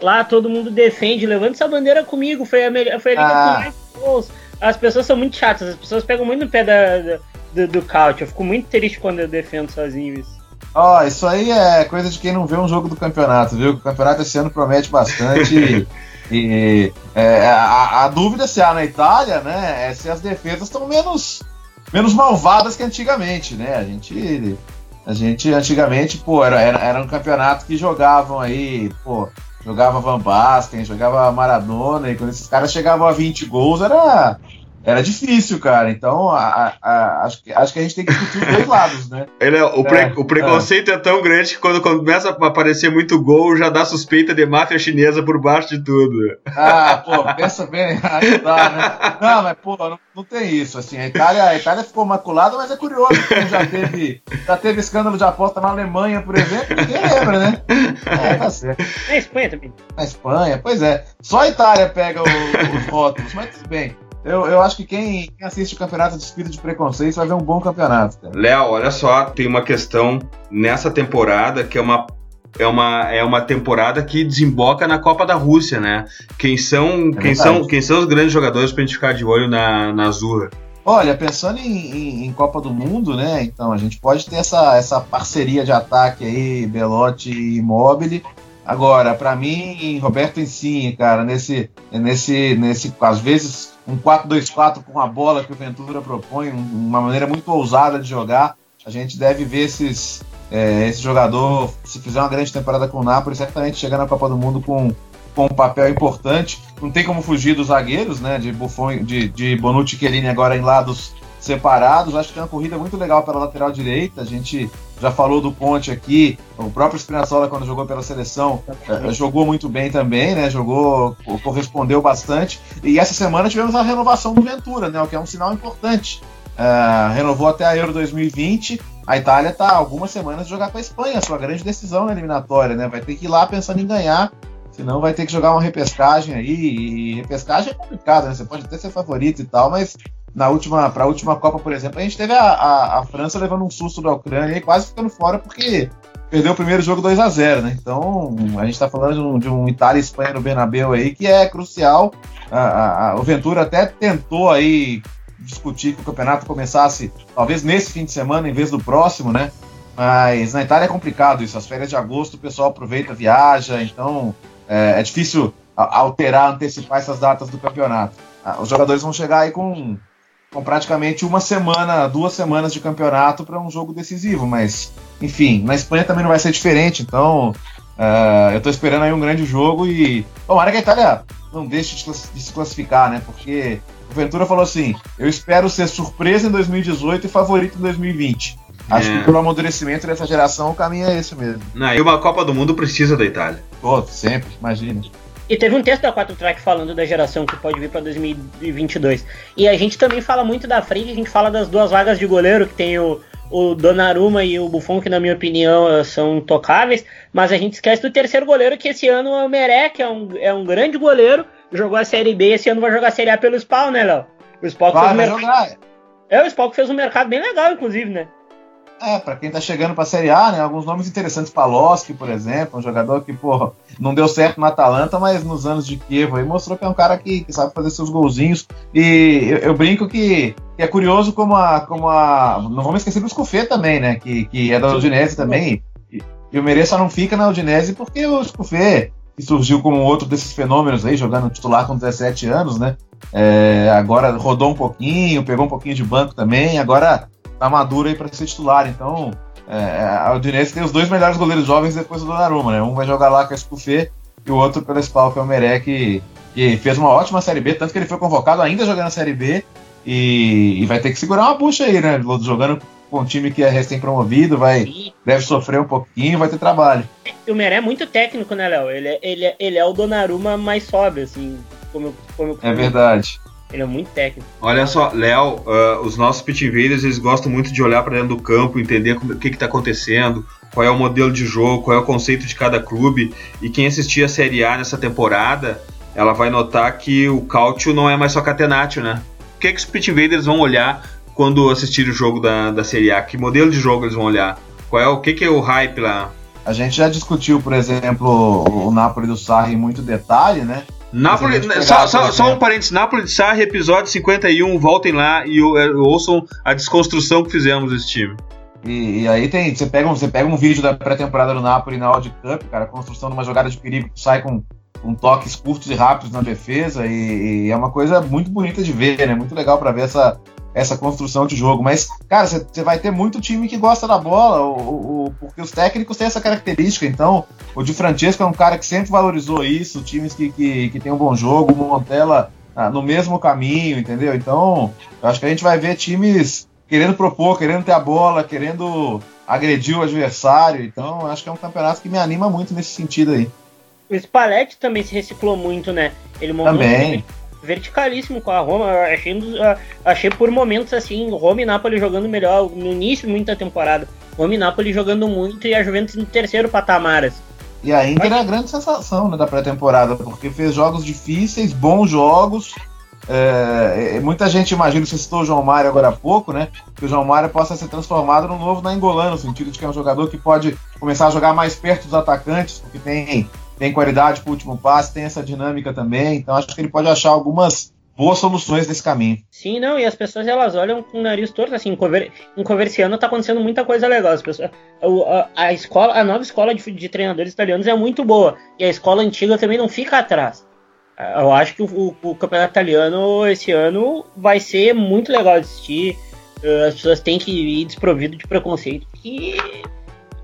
lá todo mundo defende. Levanta essa bandeira comigo. Foi a, melhor, foi a liga ah. com mais gols. As pessoas são muito chatas. As pessoas pegam muito no pé da, da do, do couch. Eu fico muito triste quando eu defendo sozinho isso. Ó, oh, isso aí é coisa de quem não vê um jogo do campeonato, viu? O campeonato esse ano promete bastante. e é, a, a, dúvida se há na Itália, né, é se as defesas estão menos, menos malvadas que antigamente, né? A gente, a gente antigamente, pô, era, era, era um campeonato que jogavam aí, pô, jogava Van Basten, jogava Maradona, e quando esses caras chegavam a 20 gols, era era difícil, cara. Então, a, a, acho, que, acho que a gente tem que discutir os dois lados, né? Ele, é, o, pre, é, o preconceito é. é. tão grande que quando começa a aparecer muito gol, já dá suspeita de máfia chinesa por baixo de tudo. Ah, pô, pensa bem, aí dá, né? Não, mas, pô, não, não, tem isso. Assim, a Itália, a Itália ficou maculada, mas é curioso, porque já teve, já teve escândalo de aposta na Alemanha, por exemplo, ninguém lembra, né? É, tá certo. Na Espanha também. Na Espanha, pois é. Só a Itália pega o, os rótulos, mas tudo bem. Eu, eu acho que quem, assiste o campeonato de espírito de preconceito vai ver um bom campeonato. Léo, olha só, tem uma questão nessa temporada que é uma é uma, é uma temporada que desemboca na Copa da Rússia, né? Quem são, é quem são, quem são os grandes jogadores para a gente ficar de olho na, na Azul? Olha, pensando em, em, em, Copa do Mundo, né? Então a gente pode ter essa, essa parceria de ataque aí, Belotti e Immobile. Agora, para mim, Roberto Insigne, cara, nesse, nesse, nesse, às vezes um 4-2-4 com a bola que o Ventura propõe, uma maneira muito ousada de jogar. A gente deve ver esses, É, esse jogador, se fizer uma grande temporada com o Napoli, certamente chegar na Copa do Mundo com, com um papel importante. Não tem como fugir dos zagueiros, né? De Buffon, de, de Bonucci e Chiellini agora em lados separados. Acho que é uma corrida muito legal pela lateral direita. A gente já falou do Ponte aqui. O próprio Spinazzola, quando jogou pela seleção, eh, jogou muito bem também, né? Jogou, correspondeu bastante. E essa semana tivemos a renovação do Ventura, né? O que é um sinal importante. Uh, renovou até a Euro 2020. A Itália está algumas semanas de jogar com a Espanha, sua grande decisão na eliminatória, né? Vai ter que ir lá pensando em ganhar, senão vai ter que jogar uma repescagem aí. E repescagem é complicado, né? Você pode até ser favorito e tal, mas na última, para a última Copa, por exemplo, a gente teve a, a, a, França levando um susto da Ucrânia e quase ficando fora porque perdeu o primeiro jogo 2 a 0 né? Então, a gente está falando de um, de um Itália e Espanha no Bernabéu aí que é crucial. A, o Ventura até tentou aí discutir que o campeonato começasse talvez nesse fim de semana em vez do próximo, né? Mas na Itália é complicado isso. As férias de agosto o pessoal aproveita, viaja, então é, é difícil alterar, antecipar essas datas do campeonato. Ah, os jogadores vão chegar aí com com praticamente uma semana, duas semanas de campeonato para um jogo decisivo, mas enfim, na Espanha também não vai ser diferente, então uh, eu estou esperando aí um grande jogo e tomara que a Itália não deixe de se classificar, né? Porque o Ventura falou assim: eu espero ser surpresa em 2018 e favorito em 2020. Acho é. que pelo amadurecimento dessa geração o caminho é esse mesmo. Não, e uma Copa do Mundo precisa da Itália. Pô, sempre, imagina. E teve um texto da 4 Track falando da geração que pode vir para 2022. E a gente também fala muito da frente, a gente fala das duas vagas de goleiro, que tem o, o Donnarumma e o Buffon, que na minha opinião são intocáveis, mas a gente esquece do terceiro goleiro, que esse ano é o Meré, que é um, é um grande goleiro, jogou a Série B, esse ano vai jogar a Série A pelo Spawn, né, Léo? O Spawn fez um mercado... É, o Spawn fez um mercado bem legal, inclusive, né? É, para quem tá chegando pra Série A, né? Alguns nomes interessantes. Paloski, por exemplo, um jogador que, porra, não deu certo no Atalanta, mas nos anos de Kiev aí mostrou que é um cara que, que sabe fazer seus golzinhos. E eu, eu brinco que, que, é curioso como a, como a. Não vamos esquecer do Scufê também, né? Que, que é da Udinese também. E, e o não fica na Udinese porque o Scufê, que surgiu como outro desses fenômenos aí, jogando titular com 17 anos, né? É, agora rodou um pouquinho, pegou um pouquinho de banco também, agora tá maduro aí para ser titular. Então, é, a Udinese tem os dois melhores goleiros jovens depois do Donnarumma, né? Um vai jogar lá com a Scufê e o outro pela Spal, que é o Meré, que, que, fez uma ótima Série B, tanto que ele foi convocado ainda jogando a Série B e, e vai ter que segurar uma bucha aí, né? Jogando com um time que é recém-promovido, vai deve sofrer um pouquinho, vai ter trabalho. O Meré é muito técnico, né, Léo? Ele, é, ele, é, ele é o Donnarumma mais sóbrio, assim, como, como, como É verdade. Ele é muito técnico. Olha só, Léo, uh, os nossos pit invaders, eles gostam muito de olhar para dentro do campo, entender como, o que está acontecendo, qual é o modelo de jogo, qual é o conceito de cada clube. E quem assistir a Série A nessa temporada, ela vai notar que o Cautio não é mais só Catenaccio, né? O que, é que os pit invaders vão olhar quando assistir o jogo da, da Série A? Que modelo de jogo eles vão olhar? Qual é o que, que é o hype lá? A gente já discutiu, por exemplo, o Napoli do Sarri em muito detalhe, né? Napoli, só, só, só, um parênteses, Napoli de Sarri, episódio 51, voltem lá e é, ouçam a desconstrução que fizemos desse time. E, e, aí tem, você pega, um, você pega um vídeo da pré-temporada do Napoli na Audi Cup, cara, a construção de uma jogada de perigo que sai com, com toques curtos e rápidos na defesa e, e, é uma coisa muito bonita de ver, né? Muito legal para ver essa, essa construção de jogo. Mas, cara, você vai ter muito time que gosta da bola, o, o, porque os técnicos têm essa característica. Então, o Di Francesco é um cara que sempre valorizou isso, times que, que, que tem um bom jogo, o Montella ah, no mesmo caminho, entendeu? Então, eu acho que a gente vai ver times querendo propor, querendo ter a bola, querendo agredir o adversário. Então, acho que é um campeonato que me anima muito nesse sentido aí. O Spalletti também se reciclou muito, né? Ele montou também. Um verticalíssimo com a Roma. Achei, achei por momentos assim, Roma e Napoli jogando melhor no início muita temporada. Roma e Napoli jogando muito e a Juventus no terceiro patamar. Assim. E a Inter é a grande sensação né, da pré-temporada, porque fez jogos difíceis, bons jogos. É, é, muita gente imagina, você citou o João Mário agora há pouco, né? Que o João Mário possa ser transformado no novo Nainggolan, no sentido de que é um jogador que pode começar a jogar mais perto dos atacantes, porque tem tem qualidade para o último passe, tem essa dinâmica também. Então acho que ele pode achar algumas boas soluções nesse caminho. Sim, não, e as pessoas elas olham com o nariz torto, assim, em, Cover, em Coverciano tá acontecendo muita coisa legal. As pessoas, a, a, escola, a nova escola de, de, treinadores italianos é muito boa, e a escola antiga também não fica atrás. Eu acho que o, o, campeonato italiano esse ano vai ser muito legal de assistir. As pessoas têm que ir desprovido de preconceito,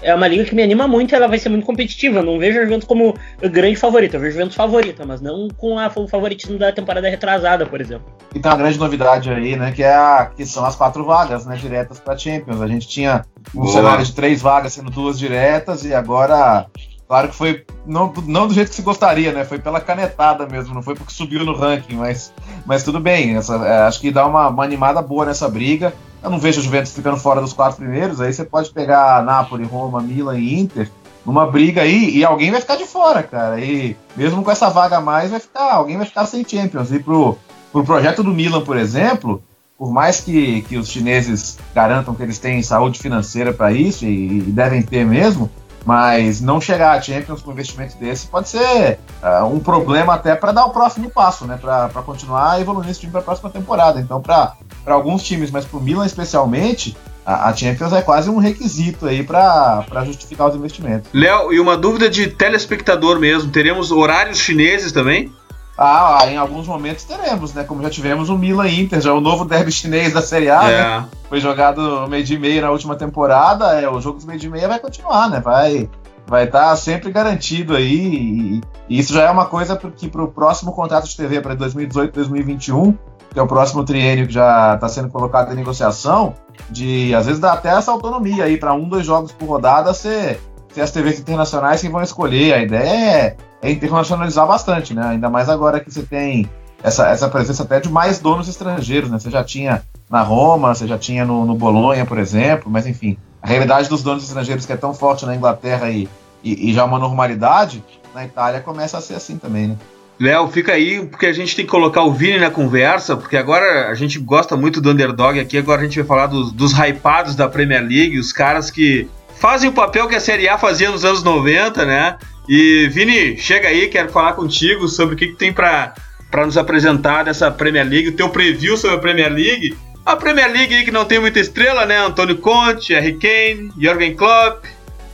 é uma liga que me anima muito ela vai ser muito competitiva. não vejo a Juventus como grande favorita, eu vejo a Juventus favorita, mas não com a, o favoritismo da temporada retrasada, por exemplo. E tem uma grande novidade aí, né, que, é a, que são as quatro vagas, né, diretas para Champions. A gente tinha um Boa. cenário de três vagas sendo duas diretas e agora Claro que foi não, não do jeito que se gostaria, né? Foi pela canetada mesmo, não foi porque subiu no ranking, mas, mas tudo bem. Essa, é, acho que dá uma, uma, animada boa nessa briga. Eu não vejo a Juventus ficando fora dos quatro primeiros. Aí você pode pegar Napoli, Roma, Milan e Inter numa briga aí e alguém vai ficar de fora, cara. E mesmo com essa vaga a mais, vai ficar, alguém vai ficar sem Champions. E pro, pro projeto do Milan, por exemplo, por mais que, que os chineses garantam que eles têm saúde financeira para isso e, e devem ter mesmo mas não chegar a Champions com um investimento desse pode ser uh, um problema até para dar o próximo passo, né? Para continuar evoluindo esse time para a próxima temporada. Então, para alguns times, mas para o Milan especialmente, a, a, Champions é quase um requisito aí para justificar os investimentos. Léo, e uma dúvida de telespectador mesmo: teremos horários chineses também? Ah, em alguns momentos teremos, né? Como já tivemos o Milan Inter, já o novo derby chinês da Série A, é. né? Foi jogado meio de meia na última temporada, é, o jogo dos meio de meia vai continuar, né? Vai vai estar tá sempre garantido aí. E, e, isso já é uma coisa que para o próximo contrato de TV para 2018, 2021, que é o próximo triênio que já está sendo colocado em negociação, de às vezes dá até essa autonomia aí para um, dois jogos por rodada ser, ser as TVs internacionais que vão escolher. A ideia é é internacionalizar bastante, né? Ainda mais agora que você tem essa, essa presença até de mais donos estrangeiros, né? Você já tinha na Roma, você já tinha no, no Bolonha, por exemplo, mas enfim, a realidade dos donos estrangeiros que é tão forte na Inglaterra e, e, e já uma normalidade, na Itália começa a ser assim também, né? Léo, fica aí, porque a gente tem que colocar o Vini na conversa, porque agora a gente gosta muito do underdog aqui, agora a gente vai falar dos, dos hypados da Premier League, os caras que fazem o papel que a Série A fazia nos anos 90, né? E Vini, chega aí, quero falar contigo sobre o que, que tem para nos apresentar dessa Premier League, o teu preview sobre a Premier League. A Premier League que não tem muita estrela, né? Antônio Conte, Harry Kane, Jürgen Klopp,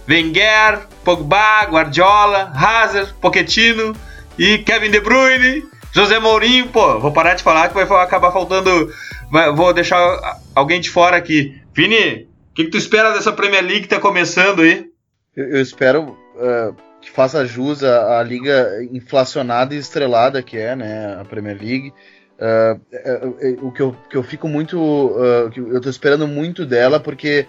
Wenger, Pogba, Guardiola, Hazard, Pochettino e Kevin De Bruyne, José Mourinho. Pô, vou parar de falar que vai acabar faltando. vou deixar alguém de fora aqui. Vini, o que, que, tu espera dessa Premier League que tá começando aí? Eu, eu espero. Uh que faça jus à, à, liga inflacionada e estrelada que é, né, a Premier League. Uh, uh, uh, o que eu, que eu fico muito. que eu tô esperando muito dela, porque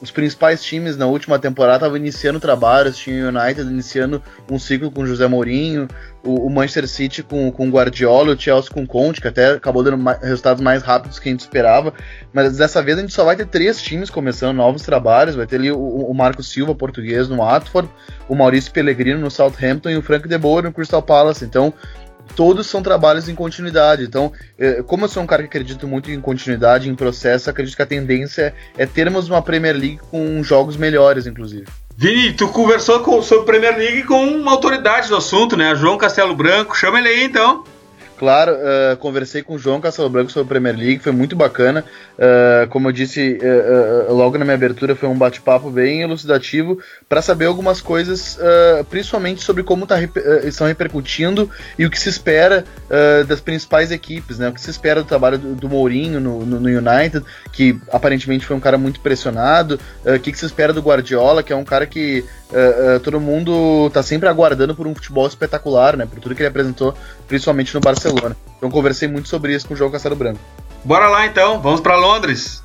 os principais times na última temporada estavam iniciando trabalhos, tinha o United iniciando um ciclo com José Mourinho, o, o Manchester City com, com Guardiola, o Chelsea com Conte, que até acabou dando mais, resultados mais rápidos que a gente esperava, mas dessa vez a gente só vai ter três times começando novos trabalhos, vai ter ali o, o Marco Silva, português, no Watford, o Maurício Pellegrino no Southampton e o Frank De Boer no Crystal Palace, então todos são trabalhos em continuidade. Então, é, como eu sou um cara que acredita muito em continuidade, em processo, acredito que a tendência é termos uma Premier League com jogos melhores, inclusive. Vini, tu conversou com, sobre Premier League com uma autoridade do assunto, né? João Castelo Branco. Chama ele aí então. Claro, uh, conversei com o João Castelo Branco sobre a Premier League, foi muito bacana. Uh, como eu disse uh, logo na minha abertura, foi um bate-papo bem elucidativo para saber algumas coisas, principalmente sobre como tá, estão repercutindo e o que se espera das principais equipes, né? O que se espera do trabalho do, do Mourinho no, no, no, United, que aparentemente foi um cara muito pressionado. o que, que se espera do Guardiola, que é um cara que Uh, uh, todo mundo tá sempre aguardando por um futebol espetacular, né? Por tudo que ele apresentou, principalmente no Barcelona. Então conversei muito sobre isso com o João Castelo Branco. Bora lá então, vamos para Londres.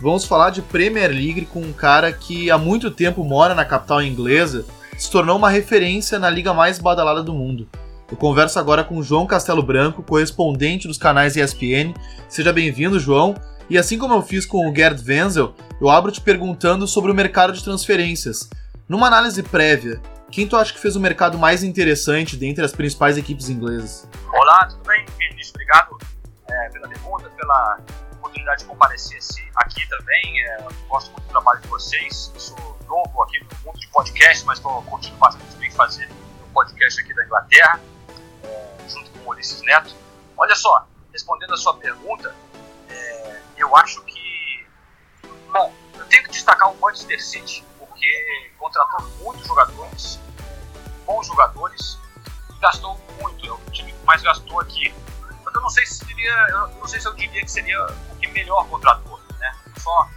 Vamos falar de Premier League com um cara que há muito tempo mora na capital inglesa, se tornou uma referência na liga mais badalada do mundo. Eu converso agora com João Castelo Branco, correspondente dos canais ESPN. Seja bem-vindo, João. E assim como eu fiz com o Gerd Wenzel, eu abro te perguntando sobre o mercado de transferências. Numa análise prévia, quem tu acha que fez o mercado mais interessante dentre as principais equipes inglesas? Olá, tudo bem? Vinícius, obrigado é, pela pergunta, pela oportunidade de comparecer aqui também. É, gosto muito do trabalho de vocês. Sou novo aqui no mundo de podcast, mas estou continuando bastante bem fazer um podcast aqui da Inglaterra, é, junto com o Ulisses Neto. Olha só, respondendo a sua pergunta, é, eu acho que. Bom, eu tenho que destacar o Manchester City porque contratou muitos jogadores, bons jogadores, e gastou muito. É o time que mais gastou aqui. Mas eu não sei se seria, eu não sei se eu diria que seria o que melhor contratou, né? Só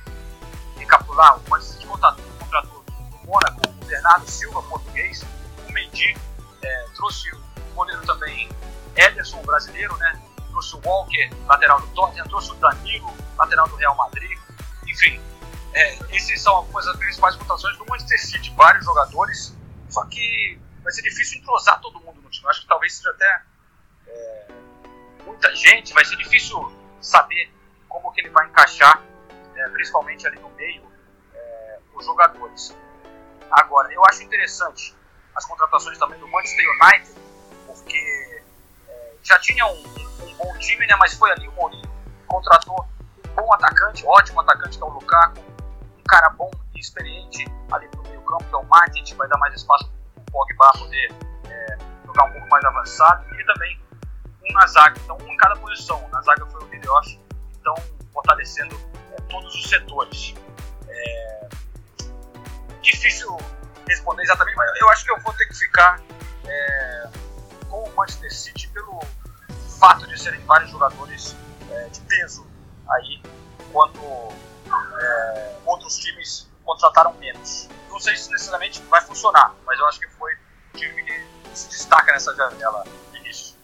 recapitular, o Manchester contratou, contratou Mônaco, o Bernardo Silva, português, o Mendy, é, trouxe o goleiro também Ederson, brasileiro, né? Trouxe o Walker, lateral do Tottenham, trouxe o Danilo, lateral do Real Madrid. Enfim, é, essas são algumas das principais votações do Manchester City. Vários jogadores, só que vai ser difícil entrosar todo mundo no time. Acho que talvez seja até é, muita gente, vai ser difícil saber como que ele vai encaixar, é, principalmente ali no meio, é, os jogadores. Agora, eu acho interessante as contratações também do Manchester United, porque é, já tinha um, um, bom time, né, mas foi ali o Mourinho contratou um bom atacante, ótimo atacante que é o Lukaku, cara bom e experiente ali no meio campo, que é o Matic, vai dar mais espaço para o Pogba poder é, jogar um pouco mais avançado, e também um na zaga, então um em cada posição. Na zaga foi o Videosh, então fortalecendo é, todos os setores. É, difícil responder exatamente, mas eu acho que eu vou ter que ficar é, com o Manchester City pelo fato de serem vários jogadores é, de peso aí, quando é, outros times contrataram menos. Não sei se necessariamente vai funcionar, mas eu acho que foi o time que se destaca nessa janela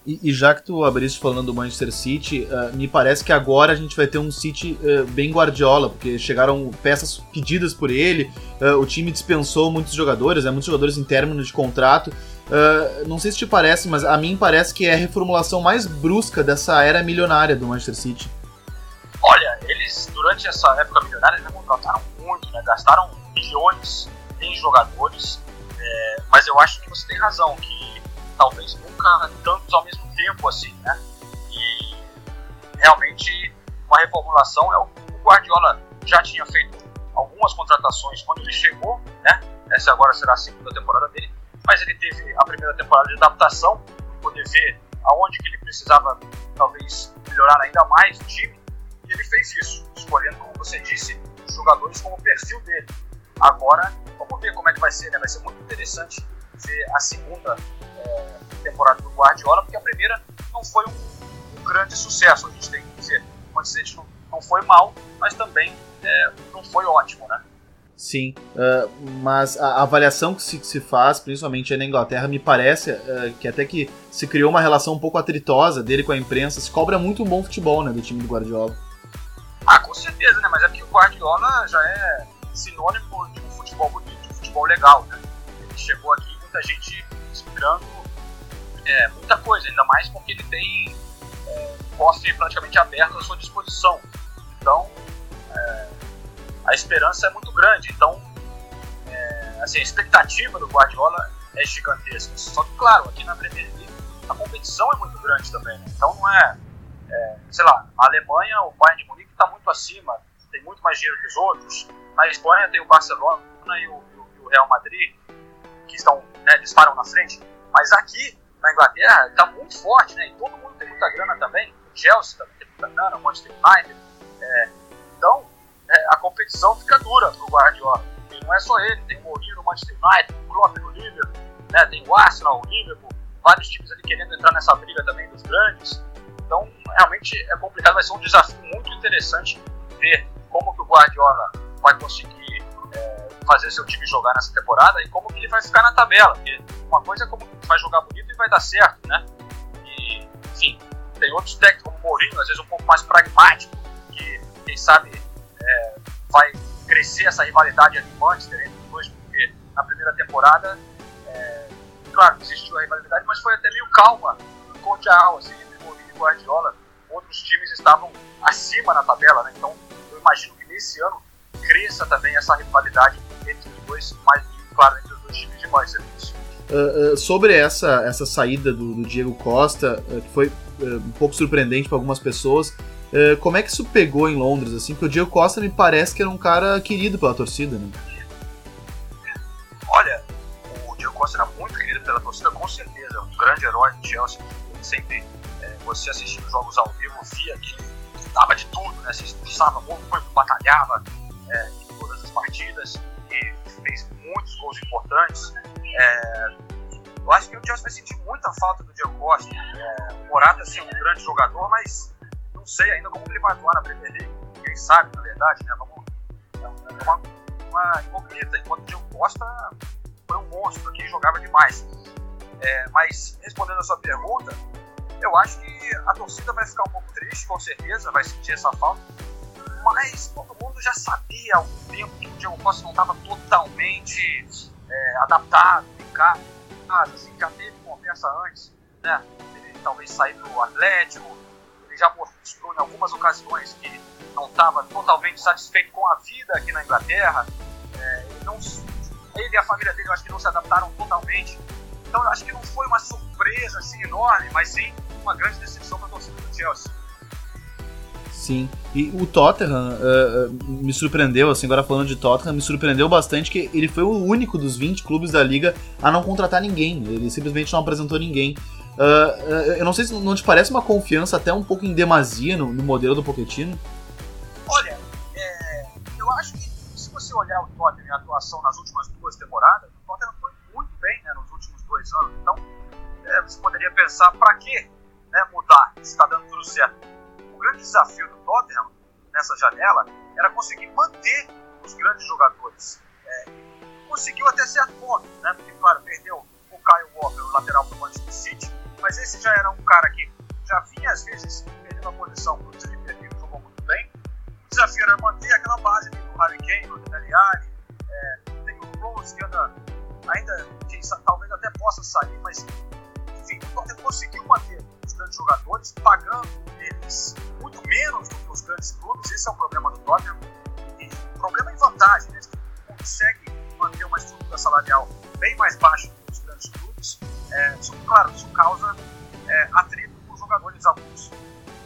e, e, já que tu abriste falando do Manchester City, uh, me parece que agora a gente vai ter um City uh, bem Guardiola, porque chegaram peças pedidas por ele, uh, o time dispensou muitos jogadores, né, muitos jogadores em término de contrato. não sei se te parece, mas a mim parece que é a reformulação mais brusca dessa era milionária do Manchester City. Eles durante essa época milionária eles contrataram muito, né, gastaram bilhões em jogadores, é, mas eu acho que você tem razão, que talvez nunca tantos ao mesmo tempo assim, né? E realmente uma reformulação é o, o Guardiola já tinha feito algumas contratações quando ele chegou, né? Essa agora será a segunda temporada dele, mas ele teve a primeira temporada de adaptação, poder ver aonde que ele precisava talvez melhorar ainda mais o time, e ele fez isso, escolhendo, como você disse, jogadores como o perfil dele. Agora, vamos ver como é que vai ser, né? Vai ser muito interessante ver a segunda é, temporada do Guardiola, porque a primeira não foi um, um, grande sucesso, a gente tem que dizer. Manchester City não, não foi mal, mas também é, não foi ótimo, né? Sim, uh, mas a avaliação que se, que se, faz, principalmente na Inglaterra, me parece uh, que até que se criou uma relação um pouco atritosa dele com a imprensa, se cobra muito um bom futebol né, do time do Guardiola. Ah, com certeza, né? Mas é que o Guardiola já é sinônimo de um futebol bonito, de um futebol legal, né? Ele chegou aqui muita gente esperando é, muita coisa, ainda mais porque ele tem é, posse praticamente aberto à sua disposição. Então, é, a esperança é muito grande. Então, é, assim, a expectativa do Guardiola é gigantesca. Só que, claro, aqui na Premier League a competição é muito grande também. Né? Então, não é, é, sei lá, a Alemanha, o Bayern de Munique está muito acima, tem muito mais dinheiro que os outros. Na Espanha tem o Barcelona e o, e o Real Madrid, que estão, né, disparam na frente. Mas aqui na Inglaterra está muito forte, né? E todo mundo tem muita grana também. O Chelsea também tem muita grana, o Manchester United. É, então, é, a competição fica dura pro Guardiola. E não é só ele, tem o Mourinho no Manchester United, o Klopp no Liverpool, né? tem o Arsenal, o Liverpool, vários times ali querendo entrar nessa briga também dos grandes. Então, realmente é complicado, vai ser um desafio muito interessante ver como que o Guardiola vai conseguir é, fazer seu time jogar nessa temporada e como que ele vai ficar na tabela. Porque uma coisa é como vai jogar bonito e vai dar certo, né? E, enfim, tem outros técnicos como o Mourinho, às vezes um pouco mais pragmático, que, quem sabe, é, vai crescer essa rivalidade ali em Manchester entre os dois, porque na primeira temporada, é, claro, existiu a rivalidade, mas foi até meio calma, cordial, assim, Guardiola. Outros times estavam acima na tabela, né? Então, eu imagino que nesse ano cresça também essa rivalidade entre os dois, mais claro, entre os dois times de Manchester. Uh, uh, sobre essa, essa saída do, do Diego Costa, uh, que foi um pouco surpreendente para algumas pessoas, como é que isso pegou em Londres? assim? Porque o Diego Costa me parece que era um cara querido pela torcida, né? Olha, o Diego Costa era muito querido pela torcida, com certeza. Um grande herói do Chelsea. Sempre, é, você assistindo jogos ao vivo, via que dava de tudo, né? Se expulsava muito, batalhava é, em todas as partidas e fez muitos gols importantes. É, eu acho que o Chelsea vai sentir muita falta do Diego Costa. É, o Morata é um grande jogador, mas não sei ainda como ele vai atuar na Premier League. Quem sabe, na verdade, né? Vamos, é uma uma incógnita, enquanto o Diego Costa foi um monstro que jogava demais. É, mas, respondendo a sua pergunta, eu acho que a torcida vai ficar um pouco triste, com certeza, vai sentir essa falta. Mas todo mundo já sabia há algum tempo que o Diego Costa não estava totalmente é, adaptado casa, assim, já teve conversa antes, né? Ele talvez sair do Atlético, ele já mostrou em algumas ocasiões que não estava totalmente satisfeito com a vida aqui na Inglaterra. É, ele, não, ele e a família dele, eu acho que não se adaptaram totalmente. Então, eu acho que não foi uma surpresa assim enorme, mas sim uma grande decepção para a torcida do Chelsea. Sim, e o Tottenham uh, me surpreendeu, assim, agora falando de Tottenham, me surpreendeu bastante que ele foi o único dos 20 clubes da liga a não contratar ninguém. Ele simplesmente não apresentou ninguém. Uh, uh, eu não sei se não te parece uma confiança até um pouco em demasia no, no modelo do Pochettino? Olha, é, eu acho que se você olhar o Tottenham e a atuação nas últimas duas temporadas, o Tottenham foi muito bem né, nos últimos dois anos. Então, é, você poderia pensar, para que né, mudar se está dando tudo certo? O grande desafio do Tottenham nessa janela era conseguir manter os grandes jogadores. É, conseguiu até certo ponto, né, porque, claro, perdeu o Kyle Walker, o lateral do Manchester City, mas esse já era um cara que já vinha, às vezes, perdendo a posição por ele jogou muito bem o desafio era manter aquela base do Harry Kane, do Daniel é, tem o Rose que anda, ainda, sabe, talvez até possa sair, mas enfim, o Tottenham conseguiu manter os grandes jogadores, pagando eles muito menos do que os grandes clubes, esse é o problema do Tottenham, e problema em vantagem, né, que consegue manter uma estrutura salarial bem mais baixa que os grandes clubes, é, isso, claro, isso causa é, atrito com os jogadores, alguns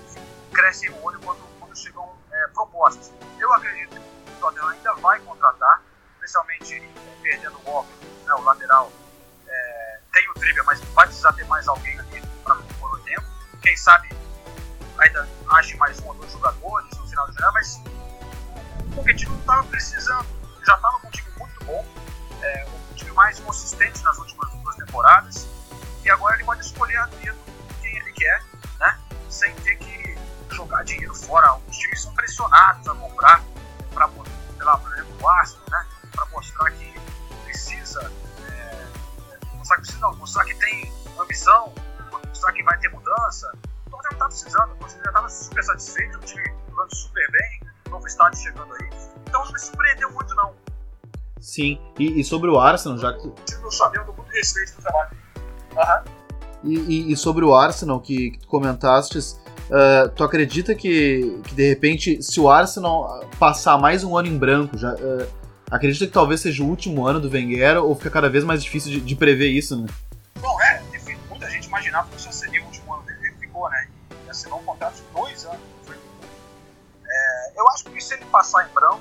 enfim, crescem o olho quando, quando chegam é, propostas. Eu acredito que o Tottenham ainda vai contratar, especialmente perdendo o Walker, né, o lateral. Mas vai precisar ter mais alguém ali para compor o tempo. Quem sabe ainda ache mais um ou dois jogadores no final de janeiro, mas o Pochettino não estava precisando. Já estava com um time muito bom, é, um time mais consistente nas últimas duas temporadas, e agora ele pode escolher a dedo quem ele quer, né, sem ter que jogar dinheiro fora. Os times são pressionados a comprar para, sei lá, por exemplo, o Arsenal, Sim, e, e sobre o Arsenal, já que. Flamengo, muito respeito do trabalho. Uhum. E, e, e, sobre o Arsenal, que, que tu comentaste, Uh, tu acredita que, que, de repente, se o Arsenal passar mais um ano em branco, já, uh, acredita que talvez seja o último ano do Wenger ou fica cada vez mais difícil de, de prever isso, né? Bom, é, enfim, muita gente imaginava que isso seria o último ano dele, ele ficou, né? E assinou um contrato de dois anos. É, eu acho que se ele passar em branco,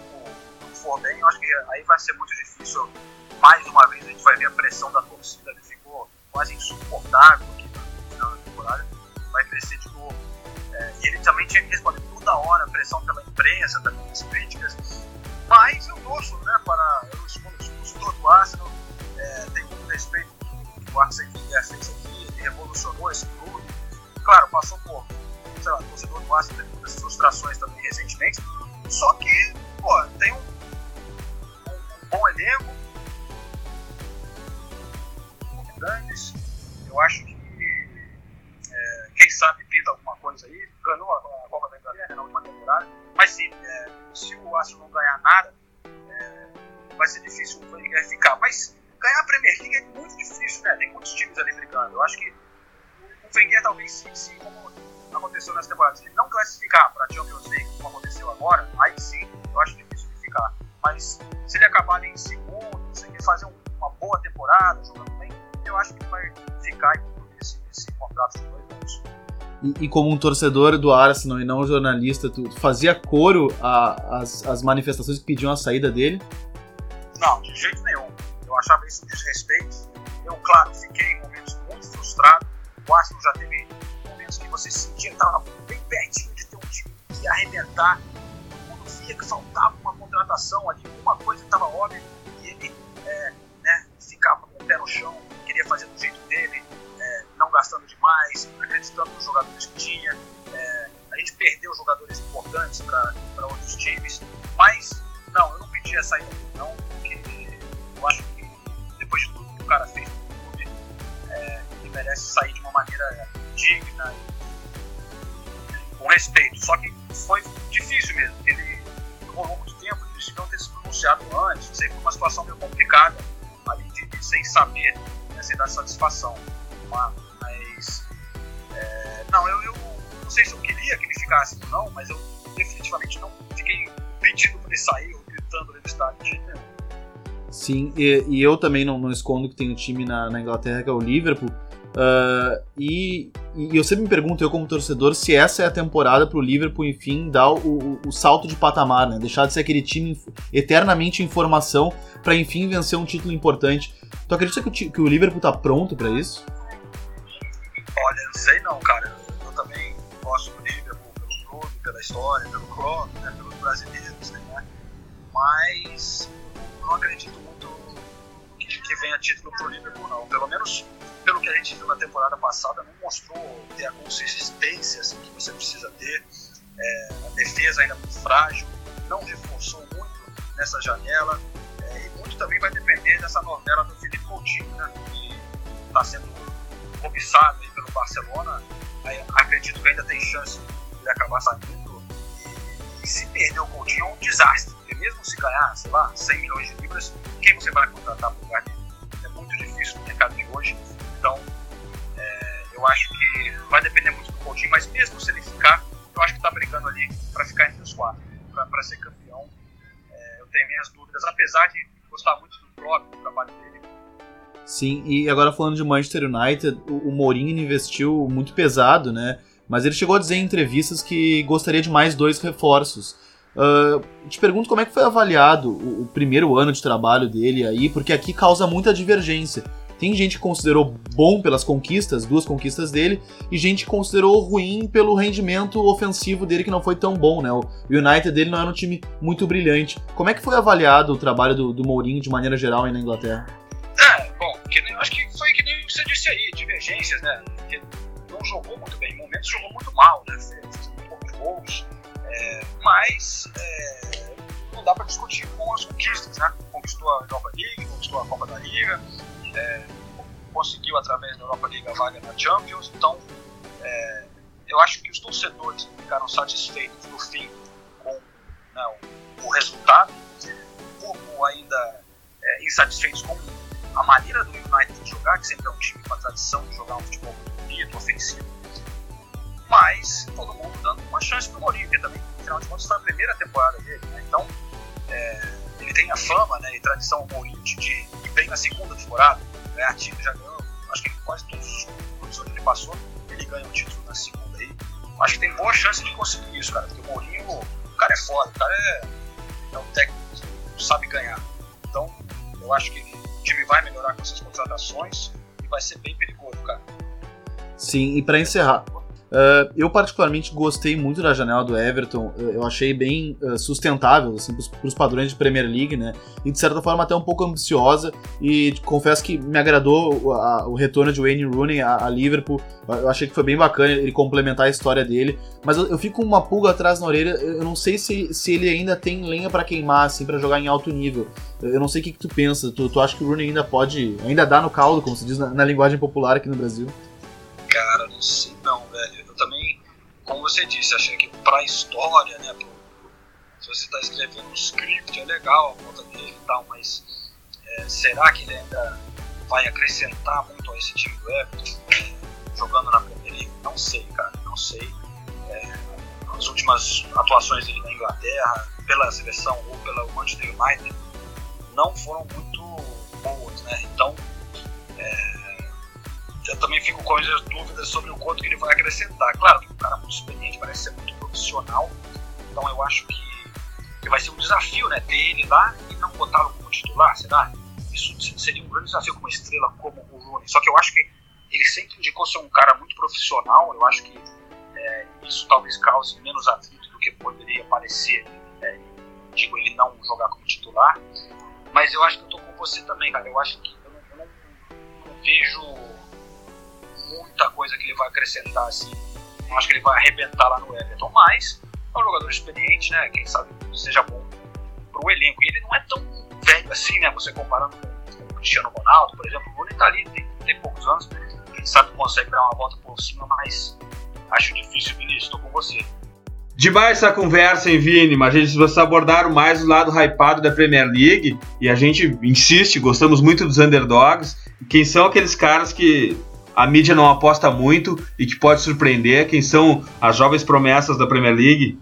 for bem, eu acho que aí vai ser muito difícil. Mais uma vez a gente vai ver a pressão da torcida, ele ficou quase insuportável aqui no final da temporada. Vai crescer de novo é, e ele também tinha que responder toda hora, pressão pela imprensa, também as críticas. Mas eu torço né, para eu sou torcedor do Arsenal, é, tenho muito respeito que o Arsenal fez aqui, ele revolucionou esse clube. Claro, passou por, sei lá, torcedor do Arsenal teve muitas frustrações também recentemente, só que, pô, tem um bom elenco, grandes, eu acho que quem sabe pinta alguma coisa aí. Ganhou a, Copa da Inglaterra na última temporada. Mas sim, é, se o Arsenal não ganhar nada, é, vai ser difícil o Wenger ficar. Mas ganhar a Premier League é muito difícil, né? Tem muitos times ali brigando. Eu acho que o Wenger talvez sim, sim como aconteceu nessa temporada, se ele não classificar para a Champions League, como aconteceu E, como um torcedor do Arsenal e não um jornalista, tu, fazia coro às manifestações que pediam a saída dele? Não, de jeito nenhum. Eu achava isso um desrespeito. Eu, claro, fiquei em momentos muito frustrado. O Arsenal já teve momentos que você sentia que estava bem pertinho de ter um time que ia arrebentar. Quando via que faltava uma contratação ali, uma coisa estava óbvia, para outros times, mas não, eu não pedir a saída dele, não, porque eu acho que depois de tudo que o cara fez no clube, é, ele merece sair de uma maneira digna e com respeito. Só que foi difícil mesmo, ele rolou muito tempo, eles deviam ter se pronunciado antes, não sei, foi uma situação meio complicada ali de, sem saber, né, sem dar satisfação. Mas, é, não, eu, eu não sei se eu queria que ele ficasse ou não, mas eu definitivamente não fiquei pedindo para ele sair ou gritando no estádio de Sim, e, e, eu também não, não, escondo que tem um time na, na Inglaterra que é o Liverpool. Uh, e, e, eu sempre me pergunto, eu como torcedor, se essa é a temporada para o Liverpool, enfim, dar o, o, o, salto de patamar, né? Deixar de ser aquele time eternamente em formação para, enfim, vencer um título importante. Tu acredita que o, que o Liverpool tá pronto para isso? Olha, não sei não, cara. Eu também gosto clube, pela história, pelo clube, né? pelos brasileiros, né? Mas não acredito muito que, que venha título pro Liverpool, não. Pelo menos pelo que a gente viu na temporada passada, não mostrou ter a consistência assim, que você precisa ter. É, a defesa ainda muito frágil, não reforçou muito nessa janela. É, e muito também vai depender dessa novela do Felipe Coutinho, né, que está sendo cobiçado pelo Barcelona. Acredito que ainda tem chance de acabar saindo. E, se perder o Coutinho é um desastre, porque mesmo se ganhar, sei lá, 100 milhões de libras, quem você vai contratar para lugar dele? É muito difícil no mercado de hoje então, é, eu acho que vai depender muito do Coutinho, mas mesmo se ele ficar, eu acho que está brigando ali para ficar entre os quatro, para ser campeão. É, eu tenho minhas dúvidas, apesar de gostar muito do próprio trabalho dele. Sim, e agora falando de Manchester United, o, o Mourinho investiu muito pesado, né? Mas ele chegou a dizer em entrevistas que gostaria de mais dois reforços. Uh, te pergunto como é que foi avaliado o, o, primeiro ano de trabalho dele aí, porque aqui causa muita divergência. Tem gente que considerou bom pelas conquistas, duas conquistas dele, e gente que considerou ruim pelo rendimento ofensivo dele que não foi tão bom, né? O United dele não era um time muito brilhante. Como é que foi avaliado o trabalho do, do Mourinho de maneira geral aí na Inglaterra? É, bom, que nem, acho que foi que nem você disse aí, divergências, né? Porque não jogou muito bem, em momentos jogou muito mal, né? Fez muito poucos gols, é, mas é, não dá para discutir com as conquistas, né? Conquistou a Europa League, conquistou a Copa da Liga, é, conseguiu através da Europa League a vaga na Champions. Então, é, eu acho que os torcedores ficaram satisfeitos no fim com né, o, resultado, um pouco ainda é, insatisfeitos com a maneira do United jogar, que sempre é um time com a tradição de jogar um futebol bonito, ofensivo. Mas todo mundo dando uma chance para o Mourinho, que também, afinal de contas, foi a primeira temporada dele. Né? Então, é, ele tem a fama né, e tradição Mourinho de, de bem na segunda temporada, ganhar título, já ganhou, acho que quase todos os clubes onde ele passou, ele ganha um título na segunda aí. Acho que tem boa chance de conseguir isso, cara, porque o Mourinho, o cara é foda, o cara é, é um técnico que sabe ganhar. Então, eu acho que o time vai melhorar com essas contratações e vai ser bem perigoso, cara. Sim, e para encerrar, Uh, eu particularmente gostei muito da janela do Everton, eu achei bem uh, sustentável assim, para os padrões de Premier League, né? E de certa forma até um pouco ambiciosa. E confesso que me agradou a, o retorno de Wayne Rooney a, a, Liverpool. Eu achei que foi bem bacana ele complementar a história dele. Mas eu, eu fico com uma pulga atrás na orelha. Eu não sei se, se ele ainda tem lenha para queimar, assim, para jogar em alto nível. Eu não sei o que, que tu pensa. Tu, tu acha que o Rooney ainda pode, ainda dá no caldo, como se diz na, na linguagem popular aqui no Brasil? Não não, velho também, como você disse, achei que para história, né, pro, se você está escrevendo um script, é legal a conta dele e tal, mas é, será que ele ainda vai acrescentar muito a esse time do Everton, jogando na Premier League? Não sei, cara, não sei. É, as últimas atuações dele na Inglaterra, pela seleção ou pela Manchester United, não foram muito boas, né? Então, é, eu também fico com as dúvidas sobre o quanto que ele vai acrescentar. Claro o cara é muito experiente, parece ser muito profissional, então eu acho que, que vai ser um desafio né, ter ele lá e não botá-lo como titular, será? Isso seria um grande desafio com uma estrela como o Rooney. Só que eu acho que ele sempre indicou ser um cara muito profissional, eu acho que é, isso talvez cause menos atrito do que poderia parecer, é, digo, ele não jogar como titular. Mas eu acho que eu tô com você também, cara. Eu acho que eu não, eu não, não vejo muita coisa que ele vai acrescentar assim. Não acho que ele vai arrebentar lá no Everton, mas é um jogador experiente, né? Quem sabe seja bom pro elenco. E ele não é tão velho assim, né? Você comparando com o Cristiano Ronaldo, por exemplo, o Rooney tá ali, tem, tem poucos anos, quem sabe consegue dar uma volta por cima, mas acho difícil, Vinícius, estou com você. Demais essa conversa, hein, Vini? Mas gente, vocês abordaram mais o lado hypado da Premier League e a gente insiste, gostamos muito dos underdogs. Quem são aqueles caras que a mídia não aposta muito e que pode surpreender? Quem são as jovens promessas da Premier League?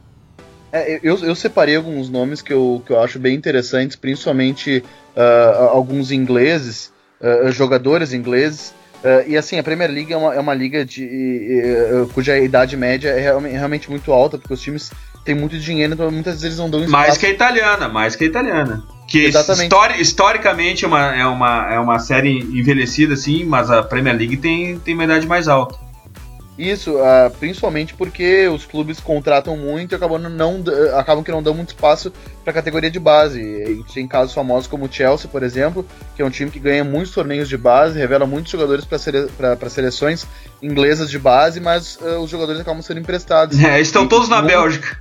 É, eu, eu separei alguns nomes que eu, que eu acho bem interessantes, principalmente uh, alguns ingleses, uh, jogadores ingleses. Uh, e assim, a Premier League é uma, é uma liga de, cuja idade média é realmente muito alta, porque os times têm muito dinheiro, então muitas vezes não dão espaço. Mais que a italiana, mais que a italiana. Que histori historicamente é uma, é, uma, é uma série envelhecida, assim, mas a Premier League tem, tem uma idade mais alta. Isso, uh, principalmente porque os clubes contratam muito e acabam, não, acabam que não dão muito espaço para a categoria de base. A gente tem casos famosos como o Chelsea, por exemplo, que é um time que ganha muitos torneios de base, revela muitos jogadores para sele seleções inglesas de base, mas uh, os jogadores acabam sendo emprestados. É, estão e, todos na Bélgica.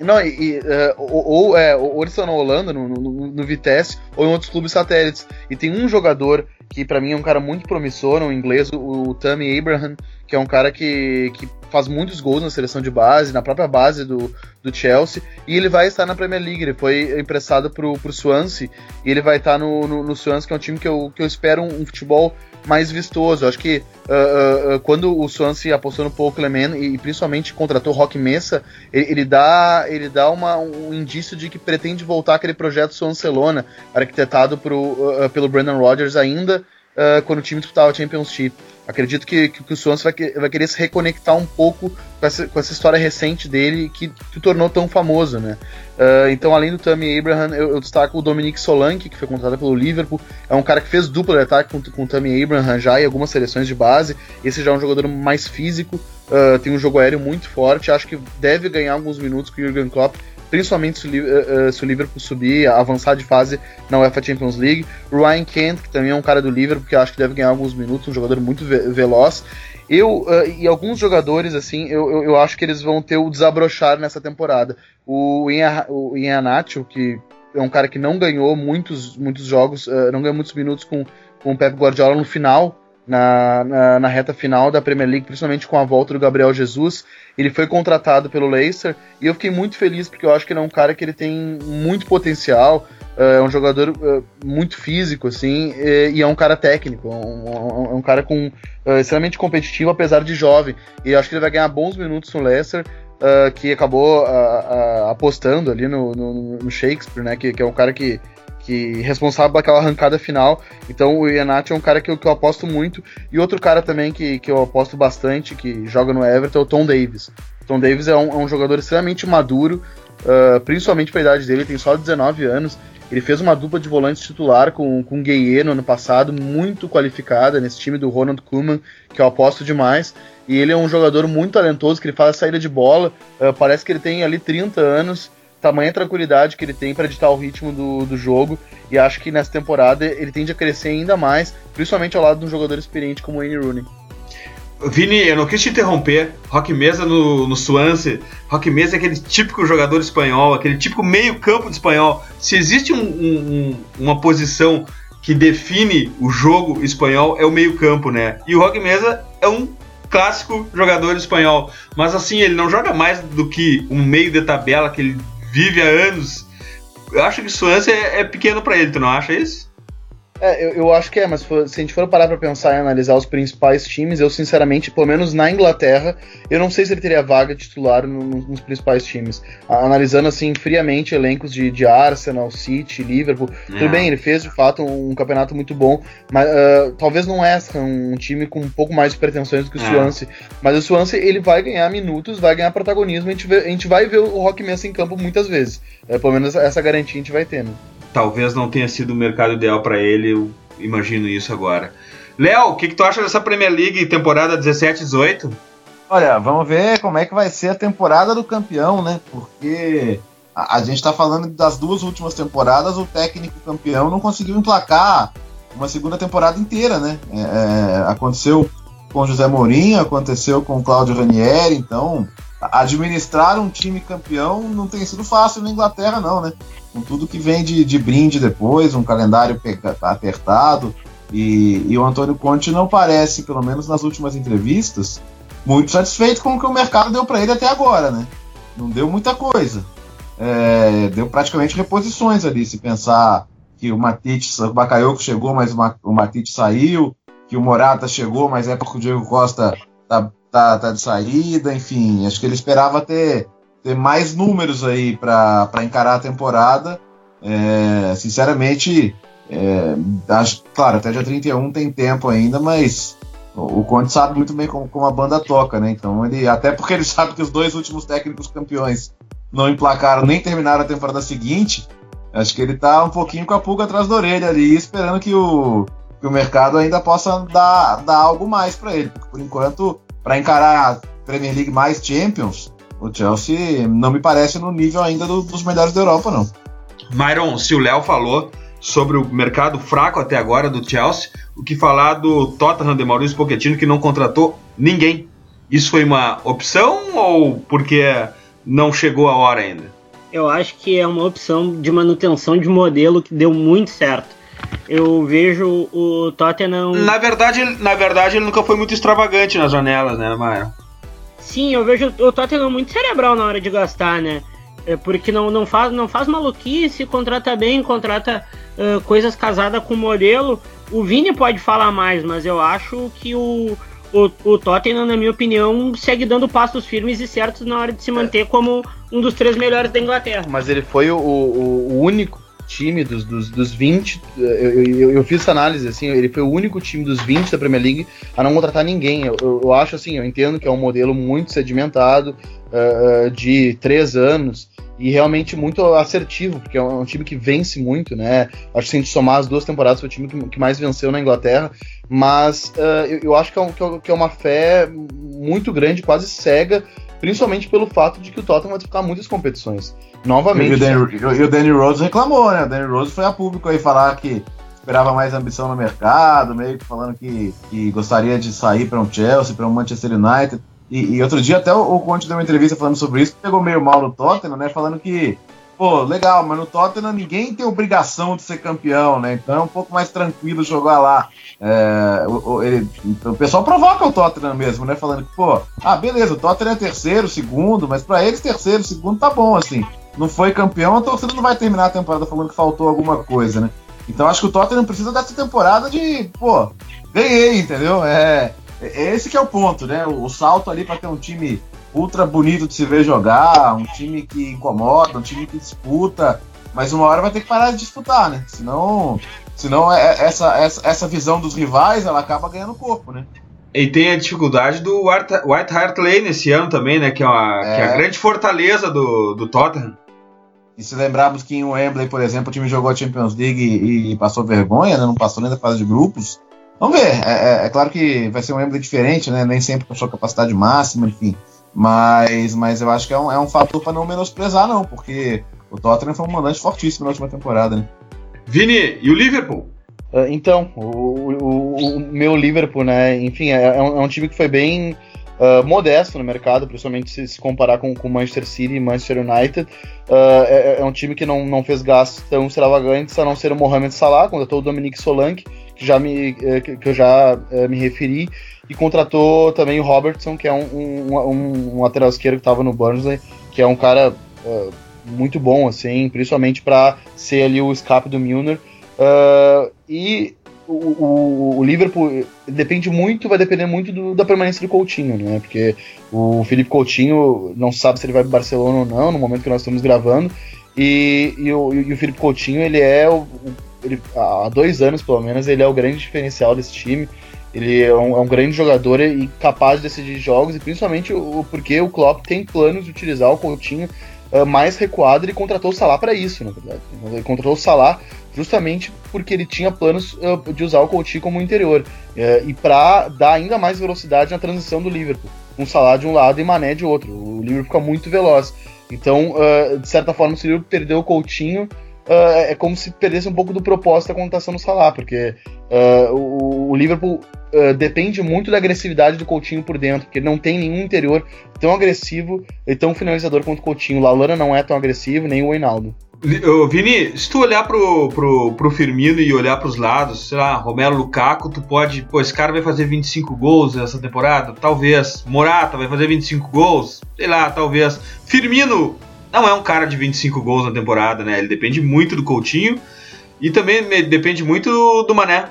Não, e, e uh, ou, ou, é, ou eles estão na Holanda, no, no, no, Vitesse, ou em outros clubes satélites. E tem um jogador que para mim é um cara muito promissor, um inglês, o, o Tammy Abraham, que é um cara que, que faz muitos gols na seleção de base, na própria base do, do Chelsea, e ele vai estar na Premier League. Ele foi emprestado pro, pro Swansea, e ele vai estar no, no, no Swansea, que é um time que eu, que eu espero um, um futebol mais vistoso. Eu acho que uh, uh, quando o Swansea apostou no Paul Clement e, e principalmente contratou Rock Mesa, ele, ele, dá, ele dá uma, um indício de que pretende voltar aquele projeto Swanselona, arquitetado pro, uh, pelo Brandon Rodgers ainda quando o time disputava a Championship. Acredito que, que, que o Swansea vai, vai, querer se reconectar um pouco com essa, com essa história recente dele que, que o tornou tão famoso, né? Uh, então, além do Tammy Abraham, eu, eu, destaco o Dominique Solanke, que foi contratado pelo Liverpool. É um cara que fez dupla de ataque com, com o Tammy Abraham já em algumas seleções de base. Esse já é um jogador mais físico, uh, tem um jogo aéreo muito forte. Acho que deve ganhar alguns minutos com o Jurgen Klopp principalmente se o, uh, se o, Liverpool subir, avançar de fase na UEFA Champions League. Ryan Kent, que também é um cara do Liverpool, que acho que deve ganhar alguns minutos, um jogador muito ve veloz. Eu, uh, e alguns jogadores, assim, eu, eu, eu, acho que eles vão ter o desabrochar nessa temporada. O Ian Nacho, que é um cara que não ganhou muitos, muitos jogos, uh, não ganhou muitos minutos com, com o Pep Guardiola no final na, na, na, reta final da Premier League, principalmente com a volta do Gabriel Jesus. Ele foi contratado pelo Leicester e eu fiquei muito feliz porque eu acho que ele é um cara que ele tem muito potencial, é um jogador uh, muito físico, assim, e, é um cara técnico, é um, um, cara com extremamente competitivo, apesar de jovem. E acho que ele vai ganhar bons minutos no Leicester. Que acabou apostando ali no, no, no Shakespeare, né? Que, que, é um cara que que responsável por aquela arrancada final. Então o Iannati é um cara que eu, que eu aposto muito. E outro cara também que, que eu aposto bastante, que joga no Everton, é o Tom Davis. Tom Davis é um, é um jogador extremamente maduro, uh, principalmente para a idade dele, tem só 19 anos. Ele fez uma dupla de volantes titular com, com Gueye no ano passado, muito qualificada nesse time do Ronald Koeman, que eu aposto demais. E ele é um jogador muito talentoso, que ele faz a saída de bola. Uh, parece que ele tem ali 30 anos tamanha tranquilidade que ele tem para editar o ritmo do, do jogo. E acho que nessa temporada ele tende a crescer ainda mais, principalmente ao lado de um jogador experiente como o Wayne Rooney. Vini, eu não quis te interromper. Rock Mesa no, no Swansea. Rock Mesa é aquele típico jogador espanhol, aquele típico meio-campo de espanhol. Se existe um, um, uma posição que define o jogo espanhol, é o meio-campo, né? E o Rock Mesa é um clássico jogador espanhol. Mas assim, ele não joga mais do que um meio de tabela que ele vive há anos. Eu acho que o Swansea é, é pequeno para ele, tu não acha isso? É, eu, eu, acho que é, mas se a gente for parar para pensar e analisar os principais times, eu sinceramente, pelo menos na Inglaterra, eu não sei se ele teria vaga titular no, nos principais times. Analisando assim friamente elencos de, de Arsenal, City, Liverpool, é. tudo bem, ele fez de fato um, um campeonato muito bom, mas uh, talvez não é um time com um pouco mais de pretensões do que o é. Swansea. Mas o Swansea ele vai ganhar minutos, vai ganhar protagonismo, a gente, vê, a gente vai ver o Rock Mesa em campo muitas vezes. É, pelo menos essa garantia a gente vai ter. Né? Talvez não tenha sido o mercado ideal para ele, eu imagino isso agora. Léo, o que, que tu acha dessa Premier League temporada 17-18? Olha, vamos ver como é que vai ser a temporada do campeão, né? Porque a, a gente está falando das duas últimas temporadas, o técnico campeão não conseguiu emplacar uma segunda temporada inteira, né? É, é aconteceu com José Mourinho, aconteceu com Cláudio Ranieri, então administrar um time campeão não tem sido fácil na Inglaterra, não, né? Com tudo que vem de, de brinde depois, um calendário apertado. E, e o Antônio Conte não parece, pelo menos nas últimas entrevistas, muito satisfeito com o que o mercado deu para ele até agora, né? Não deu muita coisa. É, deu praticamente reposições ali, se pensar que o Matite, o chegou, mas o Matite saiu, que o Morata chegou, mas é porque o Diego Costa tá, tá, tá de saída, enfim, acho que ele esperava ter, ter mais números aí para encarar a temporada. É, sinceramente, é, acho, claro, até dia 31 tem tempo ainda, mas o Conte sabe muito bem como, como, a banda toca, né? Então ele. Até porque ele sabe que os dois últimos técnicos campeões não emplacaram nem terminaram a temporada seguinte. Acho que ele tá um pouquinho com a pulga atrás da orelha ali, esperando que o, que o mercado ainda possa dar, dar algo mais para ele. Por enquanto, para encarar a Premier League mais Champions, o Chelsea não me parece no nível ainda do, dos melhores da Europa, não. Myron, se o Léo falou sobre o mercado fraco até agora do Chelsea, o que falar do Tottenham de Maurício Pochettino que não contratou ninguém. Isso foi uma opção ou porque não chegou a hora ainda? Eu acho que é uma opção de manutenção de modelo que deu muito certo. Eu vejo o Tottenham. Na verdade, na verdade ele nunca foi muito extravagante nas janelas, né, Maio? Sim, eu vejo o Tottenham muito cerebral na hora de gastar, né? É porque não, não, faz, não faz maluquice, contrata bem, contrata uh, coisas casadas com modelo. O Vini pode falar mais, mas eu acho que o, o, o Tottenham, na minha opinião, segue dando passos firmes e certos na hora de se manter como um dos três melhores da Inglaterra. Mas ele foi o, o, o único time dos, dos, dos 20. Eu, eu, eu, fiz essa análise, assim, ele foi o único time dos 20 da Premier League a não contratar ninguém. Eu, eu, acho assim, eu entendo que é um modelo muito sedimentado, uh, de três anos e realmente muito assertivo, porque é um, time que vence muito, né? Acho que se a gente somar as duas temporadas, foi o time que, mais venceu na Inglaterra, mas uh, eu, eu, acho que é, um, que é uma fé muito grande, quase cega, principalmente pelo fato de que o Tottenham vai disputar muitas competições. Novamente. E o Danny, e o Danny Rose reclamou, né? O Danny Rose foi a público aí falar que esperava mais ambição no mercado, meio que falando que, que gostaria de sair para um Chelsea, para um Manchester United. E, e, outro dia até o, o Conte deu uma entrevista falando sobre isso, pegou meio mal no Tottenham, né? Falando que, pô, legal, mas no Tottenham ninguém tem obrigação de ser campeão, né? Então é um pouco mais tranquilo jogar lá. É, o, o, ele, o pessoal provoca o Tottenham mesmo, né? Falando que, pô, ah, beleza, o Tottenham é terceiro, segundo, mas para eles terceiro, segundo tá bom, assim. Não foi campeão, a torcida não vai terminar a temporada falando que faltou alguma coisa, né? Então acho que o Tottenham precisa dessa temporada de, pô, ganhei, entendeu? É, é, esse que é o ponto, né? O, o salto ali para ter um time ultra bonito de se ver jogar, um time que incomoda, um time que disputa, mas uma hora vai ter que parar de disputar, né? Senão, senão é, é, essa, essa, essa visão dos rivais ela acaba ganhando corpo, né? E tem a dificuldade do White Hart Lane esse ano também, né? Que é, uma, é. Que é a grande fortaleza do, do Tottenham. E se lembrarmos que em Wembley, por exemplo, o time jogou a Champions League e, e passou vergonha, né? não passou nem da fase de grupos. Vamos ver. É, é, é, claro que vai ser um Wembley diferente, né? Nem sempre com a sua capacidade máxima, enfim. Mas, mas eu acho que é um, é um fator para não menosprezar, não, porque o Tottenham foi um mandante fortíssimo na última temporada, né? Vini, e o Liverpool? Uh, então, o, o, o, meu Liverpool, né? Enfim, é, é, um, é um time que foi bem uh, modesto no mercado, principalmente se, se comparar com o Manchester City e Manchester United. Uh, é, é, um time que não, não fez gastos tão extravagantes, a não ser o Mohamed Salah, contratou o Dominique Solanke, que, já me, eh, que, eu já uh, me referi, e contratou também o Robertson, que é um, um, um, um lateral esquerdo que estava no Burnley, que é um cara muito bom, assim, principalmente para ser ali o escape do Milner. E o, o, o, Liverpool depende muito, vai depender muito do, da permanência do Coutinho, né? Porque o Felipe Coutinho não sabe se ele vai para Barcelona ou não no momento que nós estamos gravando. E, e, o, e o Felipe Coutinho, ele é o, ele, há dois anos pelo menos, ele é o grande diferencial desse time. Ele é um, é um, grande jogador e capaz de decidir jogos, e principalmente o, porque o Klopp tem planos de utilizar o Coutinho uh, mais recuado. Ele contratou o Salah para isso, na verdade. Ele contratou o Salah justamente porque ele tinha planos uh, de usar o Coutinho como interior uh, e para dar ainda mais velocidade na transição do Liverpool, um Salah de um lado e Mané de outro. O Liverpool fica muito veloz. Então, uh, de certa forma, o Liverpool perdeu o Coutinho, uh, é como se perdesse um pouco do propósito da contação no Salah, porque uh, o, o, Liverpool uh, depende muito da agressividade do Coutinho por dentro, porque não tem nenhum interior tão agressivo e tão finalizador quanto o Coutinho. O Lalana não é tão agressivo, nem o Reinaldo. Vini, se tu olhar pro, pro, pro Firmino e olhar pros lados, sei lá, Romero Lukaku, tu pode. Pô, esse cara vai fazer 25 gols essa temporada? Talvez. Morata vai fazer 25 gols? Sei lá, talvez. Firmino não é um cara de 25 gols na temporada, né? Ele depende muito do Coutinho e também depende muito do, Mané.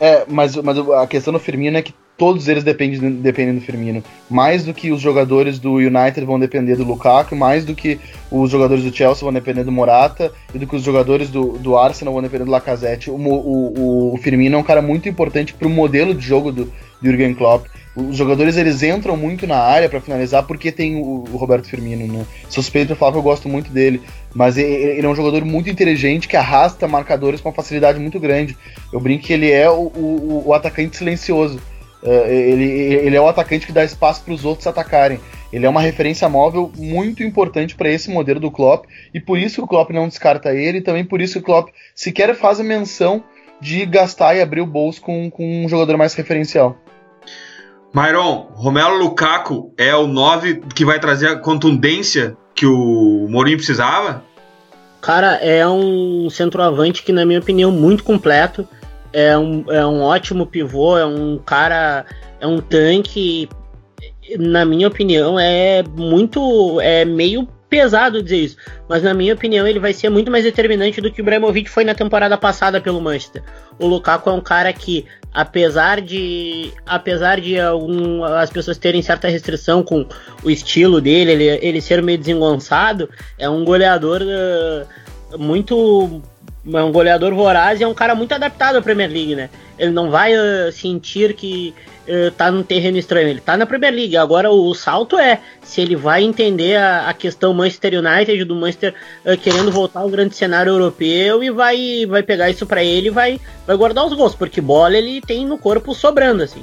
É, mas, mas a questão do Firmino é que todos eles dependem, dependem do Firmino. Mais do que os jogadores do United vão depender do Lukaku, mais do que os jogadores do Chelsea vão depender do Morata, e do que os jogadores do, do Arsenal vão depender do Lacazette. O, o, o Firmino é um cara muito importante para o modelo de jogo do, do Jurgen Klopp. Os jogadores eles entram muito na área para finalizar porque tem o, o Roberto Firmino, né? Suspeito pra falar que eu gosto muito dele, mas ele, ele, é um jogador muito inteligente que arrasta marcadores com uma facilidade muito grande. Eu brinco que ele é o, o, o atacante silencioso. Uh, ele, ele é o atacante que dá espaço para os outros atacarem. Ele é uma referência móvel muito importante para esse modelo do Klopp e por isso o Klopp não descarta ele e também por isso o Klopp sequer faz a menção de gastar e abrir o bolso com, com um jogador mais referencial. Myron, Romelo Lukaku é o 9 que vai trazer a contundência que o Mourinho precisava? Cara, é um centroavante que, na minha opinião, muito completo. É um, é um ótimo pivô, é um cara, é um tanque. Na minha opinião, é muito. É meio pesado dizer isso, mas na minha opinião ele vai ser muito mais determinante do que o Ibrahimovic foi na temporada passada pelo Manchester. O Lukaku é um cara que, apesar de apesar de algum, as pessoas terem certa restrição com o estilo dele, ele, ele ser meio desengonçado, é um goleador uh, muito é um goleador voraz e é um cara muito adaptado à Premier League, né? Ele não vai uh, sentir que uh, tá num terreno estranho, ele tá na Premier League. Agora o, o salto é se ele vai entender a, a questão Manchester United, do Manchester uh, querendo voltar ao grande cenário europeu e vai, vai pegar isso para ele e vai, vai guardar os gols, porque bola ele tem no corpo sobrando, assim.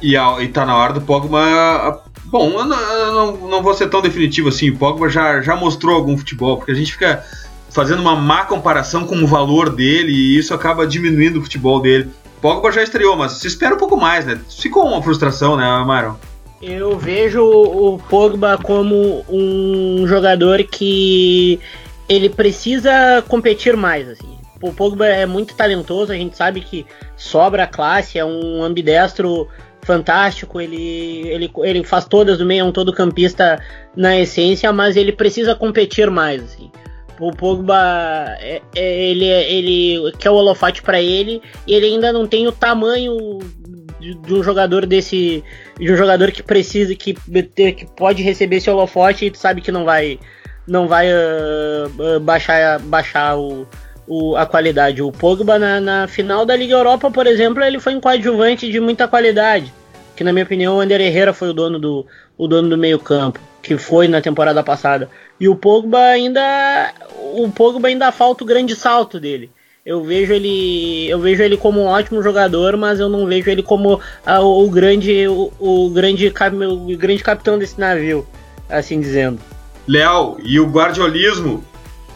E, e tá na hora do Pogba. Bom, eu não, eu não, não vou ser tão definitivo assim. O Pogba já, já mostrou algum futebol, porque a gente fica fazendo uma má comparação com o valor dele e isso acaba diminuindo o futebol dele. Pogba já estreou, mas se espera um pouco mais, né? Ficou uma frustração, né, Maron? Eu vejo o Pogba como um jogador que ele precisa competir mais, assim. O Pogba é muito talentoso, a gente sabe que sobra a classe, é um ambidestro fantástico, ele, ele, ele faz todas do meio, é um todo campista na essência, mas ele precisa competir mais, assim o Pogba é, é, ele ele quer o holofote para ele e ele ainda não tem o tamanho de, de, um jogador desse de um jogador que precisa que, que pode receber esse holofote e tu sabe que não vai não vai uh, baixar baixar o, o, a qualidade. O Pogba na, na, final da Liga Europa por exemplo ele foi um coadjuvante de muita qualidade que na minha opinião o Ander Herrera foi o dono do o dono do meio campo que foi na temporada passada e o Pogba ainda. O Pogba ainda falta o grande salto dele. Eu vejo ele. Eu vejo ele como um ótimo jogador, mas eu não vejo ele como ah, o grande. O, o, grande, o grande capitão desse navio, assim dizendo. Léo, e o guardiolismo?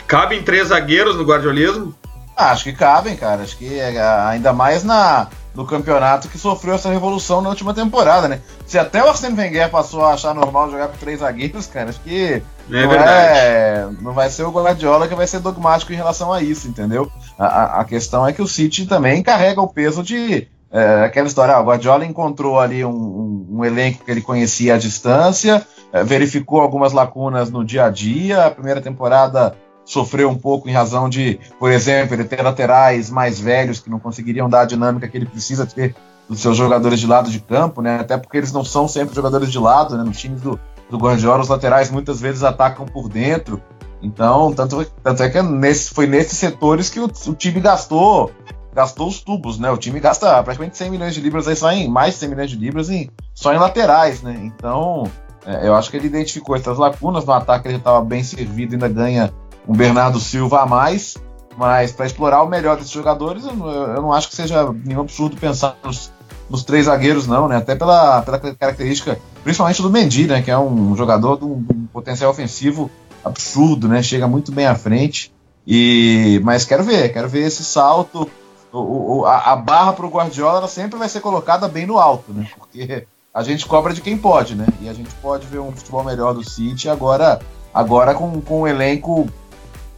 Cabem três zagueiros no guardiolismo? Ah, acho que cabem, cara. Acho que é, ainda mais na, no campeonato que sofreu essa revolução na última temporada, né? Se até o Arsene Wenger passou a achar normal jogar com três zagueiros, cara, acho que é não, é, não vai ser o Guardiola que vai ser dogmático em relação a isso, entendeu? A, a questão é que o City também carrega o peso de é, aquela história, ah, o Guardiola encontrou ali um, um, um, elenco que ele conhecia à distância, é, verificou algumas lacunas no dia a dia, a primeira temporada sofreu um pouco em razão de, por exemplo, ele ter laterais mais velhos que não conseguiriam dar a dinâmica que ele precisa ter dos seus jogadores de lado de campo, né? Até porque eles não são sempre jogadores de lado, né? Nos times do, do Guardiola, os laterais muitas vezes atacam por dentro. Então, tanto, tanto é que é nesse, foi nesses setores que o, o, time gastou gastou os tubos, né? O time gasta praticamente 100 milhões de libras aí só em mais de 100 milhões de libras em, só em laterais, né? Então, é, eu acho que ele identificou essas lacunas no ataque, ele estava bem servido, ainda ganha um Bernardo Silva a mais, mas para explorar o melhor desses jogadores, eu, eu, não acho que seja nenhum absurdo pensar nos, nos, três zagueiros, não, né? Até pela, pela característica, principalmente do Mendy, né? Que é um jogador de um, um potencial ofensivo absurdo, né? Chega muito bem à frente. E, mas quero ver, quero ver esse salto. O, o, a, a barra para o Guardiola sempre vai ser colocada bem no alto, né? Porque a gente cobra de quem pode, né? E a gente pode ver um futebol melhor do City agora, agora com, com um elenco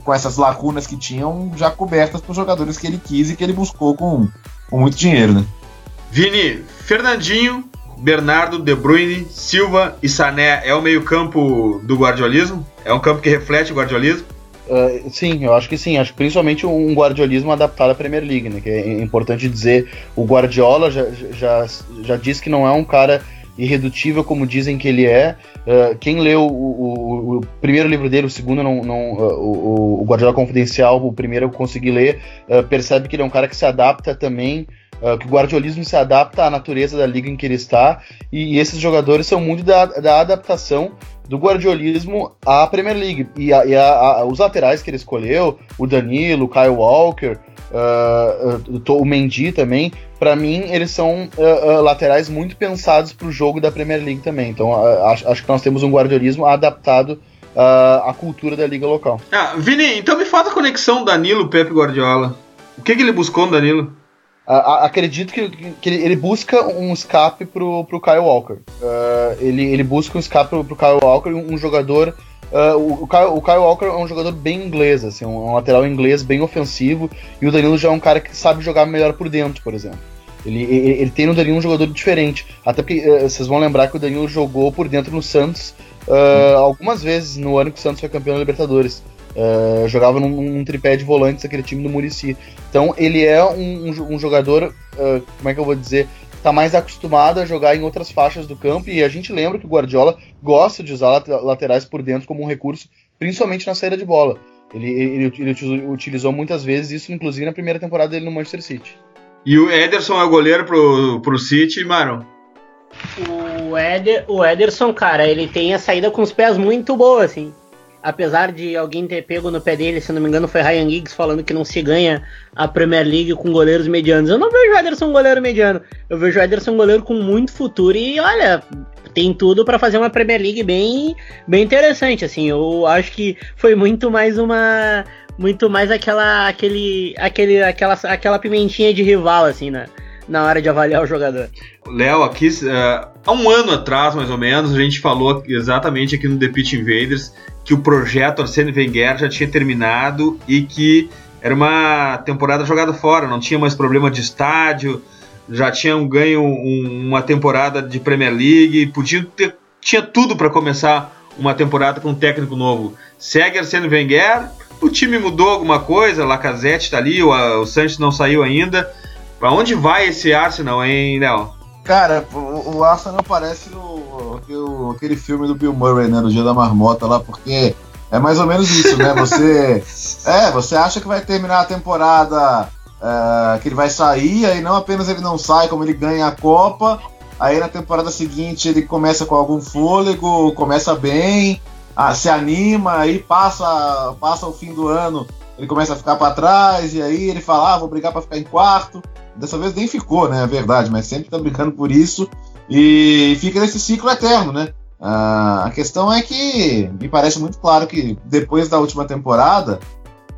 com essas lacunas que tinham já cobertas por jogadores que ele quis e que ele buscou com, com muito dinheiro, né? Vini, Fernandinho, Bernardo, De Bruyne, Silva e Sané é o meio-campo do guardiolismo? É um campo que reflete o guardiolismo? Uh, sim, eu acho que sim. Acho que principalmente um guardiolismo adaptado à Premier League, né? Que é importante dizer. O Guardiola já, já, já disse que não é um cara irredutível como dizem que ele é. Uh, quem leu o, o, o, primeiro livro dele, o segundo não, não uh, o, o, Guardiola Confidencial, o primeiro eu consegui ler, uh, percebe que ele é um cara que se adapta também, que o guardiolismo se adapta à natureza da liga em que ele está, e, e esses jogadores são muito da, da adaptação do guardiolismo à Premier League. E, a, e a, os laterais que ele escolheu, o Danilo, o Kyle Walker, uh, uh, o Mendy também, para mim eles são uh, laterais muito pensados para o jogo da Premier League também. Então acho, acho, que nós temos um guardiolismo adaptado à cultura da liga local. Ah, Vini, então me fala a conexão Danilo-Pepe Guardiola. O que, que ele buscou no Danilo? acredito que, que ele, busca um escape pro, pro Kyle Walker. Uh, ele, ele busca um escape pro, pro Kyle Walker, um, um jogador Uh, o, Kyle, o, Kyle, Walker é um jogador bem inglês, assim, um, um, lateral inglês bem ofensivo, e o Danilo já é um cara que sabe jogar melhor por dentro, por exemplo. Ele, ele, ele tem no Danilo um jogador diferente. Até porque uh, vocês vão lembrar que o Danilo jogou por dentro no Santos uh, algumas vezes no ano que o Santos foi campeão da Libertadores. jogava num, num, tripé de volantes aquele time do Murici. Então ele é um, um, um jogador, como é que eu vou dizer, está mais acostumado a jogar em outras faixas do campo e a gente lembra que o Guardiola gosta de usar laterais por dentro como um recurso, principalmente na saída de bola. Ele, ele, ele utilizou muitas vezes isso, inclusive na primeira temporada dele no Manchester City. E o Ederson é o goleiro pro, pro City, Maron? O, Eder, o Ederson, cara, ele tem a saída com os pés muito boa, assim apesar de alguém ter pego no pé dele, se não me engano, foi Ryan Giggs falando que não se ganha a Premier League com goleiros medianos. Eu não vejo o Ederson goleiro mediano. Eu vejo o Ederson goleiro com muito futuro e olha, tem tudo para fazer uma Premier League bem, bem interessante. Assim, eu acho que foi muito mais uma, muito mais aquela, aquele, aquele, aquela, aquela pimentinha de rival, assim, né? na hora de avaliar o jogador. Léo, aqui uh, há um ano atrás, mais ou menos, a gente falou exatamente aqui no The Pitch Invaders que o projeto Arsene Wenger já tinha terminado e que era uma temporada jogada fora, não tinha mais problema de estádio, já tinham ganho um, uma temporada de Premier League, podia ter, tinha tudo para começar uma temporada com um técnico novo. Segue Arsene Wenger, o time mudou alguma coisa, Lacazette está ali, o, o Sanches não saiu ainda. Para onde vai esse Arsenal, hein, Léo? Cara, o, o Arsenal parece o, o, aquele filme do Bill Murray, né? No Dia da Marmota lá, porque é mais ou menos isso, né? Você, é, você acha que vai terminar a temporada, é, que ele vai sair, aí não apenas ele não sai, como ele ganha a Copa, aí na temporada seguinte ele começa com algum fôlego, começa bem, ah, se anima, aí passa, passa o fim do ano, ele começa a ficar para trás, e aí ele fala, ah, vou brigar para ficar em quarto. Dessa vez nem ficou, né? É verdade, mas sempre tá brincando por isso. E fica nesse ciclo eterno, né? Ah, a questão é que me parece muito claro que depois da última temporada,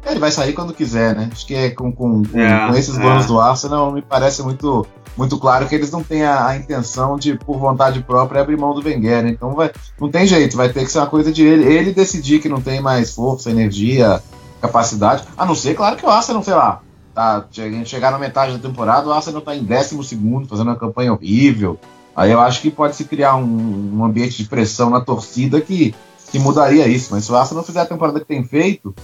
ele vai sair quando quiser, né? Acho que é com, com, é, com esses donos é. do Arsenal, me parece muito, muito claro que eles não têm a, a, intenção de, por vontade própria, abrir mão do Wenger. Né? Então vai, não tem jeito, vai ter que ser uma coisa de ele, ele decidir que não tem mais força, energia, capacidade. A não ser, claro, que o Arsenal, sei lá, tá, chegar na metade da temporada, o Arsenal tá em 12 fazendo uma campanha horrível. Aí eu acho que pode se criar um, um, ambiente de pressão na torcida que, que mudaria isso. Mas se o Arsenal fizer a temporada que tem feito,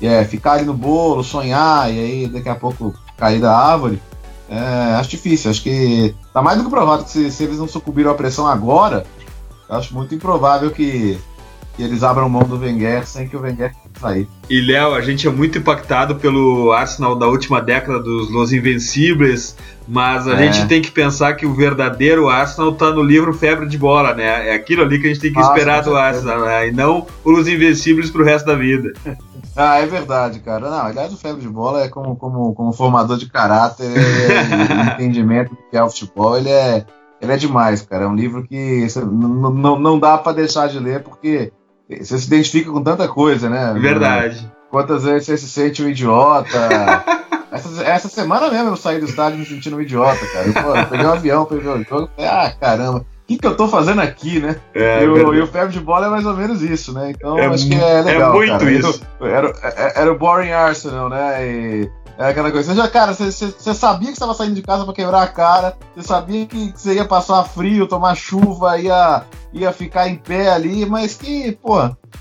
é, ficar ali no bolo, sonhar, e aí daqui a pouco cair da árvore, é, acho difícil. Acho que tá mais do que provado que se, se eles não sucumbiram à pressão agora, acho muito improvável que, que eles abram mão do Wenger sem que o Wenger sair. E Léo, a gente é muito impactado pelo Arsenal da última década dos Los Invencíveis, mas a é. gente tem que pensar que o verdadeiro Arsenal tá no livro Febre de Bola, né? É aquilo ali que a gente tem que Nossa, esperar do Arsenal, né? E não os Invencíveis pro resto da vida. Ah, é verdade, cara. Não, aliás, o Febre de Bola é como, como, como formador de caráter e entendimento do que é o futebol, ele é, ele é demais, cara. É um livro que não, não dá para deixar de ler, porque você se identifica com tanta coisa, né? Verdade. Quantas vezes você se sente um idiota? essa, essa semana mesmo eu saí do estádio me sentindo um idiota, cara. Eu, pô, eu peguei um avião pra ver o jogo e falei, ah, caramba, o que, que eu tô fazendo aqui, né? É, e, o, e o febre de bola é mais ou menos isso, né? Então é, acho que é legal. É muito cara. isso. Era, era, era o Boring Arsenal, né? E, é aquela coisa. Você já, cara, você, você, sabia que estava saindo de casa para quebrar a cara, você sabia que você ia passar frio, tomar chuva, ia, ia ficar em pé ali, mas que, pô,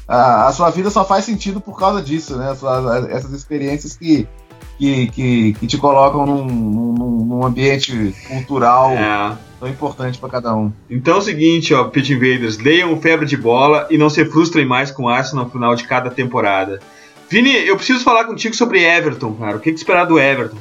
a, a sua vida só faz sentido por causa disso, né? Suas, essas experiências que, que, que, que te colocam num, num, num ambiente cultural. É tão importante para cada um. Então é o seguinte, ó, Pit Invaders, leiam o Febre de Bola e não se frustrem mais com o Arsenal no final de cada temporada. Vini, eu preciso falar contigo sobre Everton, cara. O que, que esperar do Everton?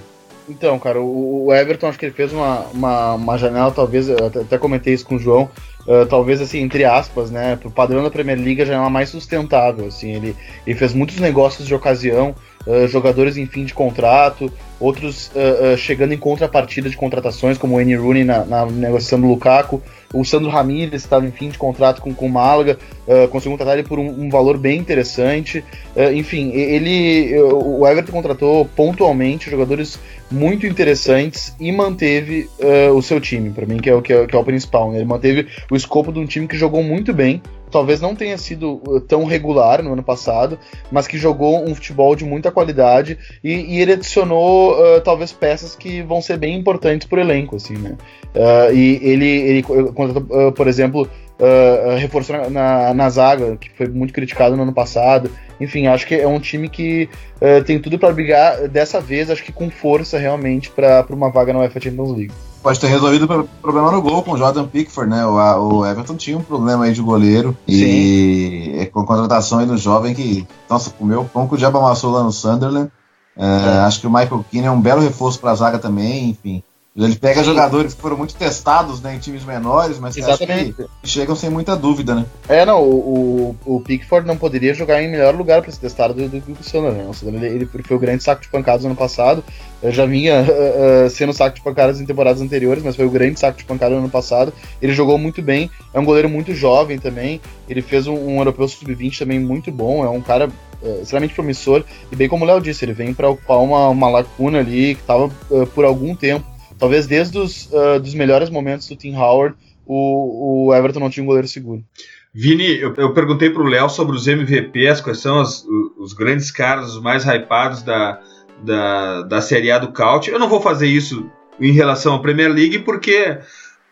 Então, cara, o, Everton acho que ele fez uma, uma, uma janela, talvez, eu até comentei isso com o João, uh, talvez assim, entre aspas, né, pro padrão da Premier League, a janela mais sustentável, assim, ele, ele fez muitos negócios de ocasião, uh, jogadores em fim de contrato, outros uh, chegando em contrapartida de contratações, como o N. Rooney na, na negociação do Lukaku, o Sandro Ramírez estava em fim de contrato com, com o Málaga, uh, conseguiu contratar ele por um, um valor bem interessante. Uh, enfim, ele, o Everton contratou pontualmente jogadores muito interessantes e manteve uh, o seu time, para mim, que é o, que é, que é o principal. Né? Ele manteve o escopo de um time que jogou muito bem, talvez não tenha sido tão regular no ano passado, mas que jogou um futebol de muita qualidade e, e ele adicionou uh, talvez peças que vão ser bem importantes para o elenco, assim, né? Uh, e ele, ele uh, por exemplo, uh, reforçou na, na, na, zaga, que foi muito criticado no ano passado. Enfim, acho que é um time que tem tudo para brigar dessa vez, acho que com força realmente para uma vaga na UEFA Champions League. Pode ter resolvido o problema no gol com o Jordan Pickford, né? O, o Everton tinha um problema aí de goleiro Sim. e com a contratação aí do jovem que, nossa, comeu pão que o diabo amassou lá no Sunderland. É, é. Acho que o Michael Keane é um belo reforço para a zaga também, enfim. Ele pega Sim. jogadores que foram muito testados né, em times menores, mas que, que chegam sem muita dúvida, né? É, não, o, o, o Pickford não poderia jogar em melhor lugar para ser testado do, do, do Sunderland. Né? Ele, ele foi o grande saco de pancadas no ano passado. Eu já vinha uh, uh, sendo saco de pancadas em temporadas anteriores, mas foi o grande saco de pancada no ano passado. Ele jogou muito bem, é um goleiro muito jovem também. Ele fez um, um europeu sub-20 também muito bom, é um cara uh, extremamente promissor. E bem como o Léo disse, ele vem para ocupar uma, uma lacuna ali que estava por algum tempo talvez desde os uh, dos melhores momentos do Tim Howard, o, o Everton não tinha um goleiro seguro. Vini, eu, eu perguntei para o Léo sobre os MVPs, quais são as, os grandes caras, os mais hypados da, da, da Série A do Caute. Eu não vou fazer isso em relação à Premier League, porque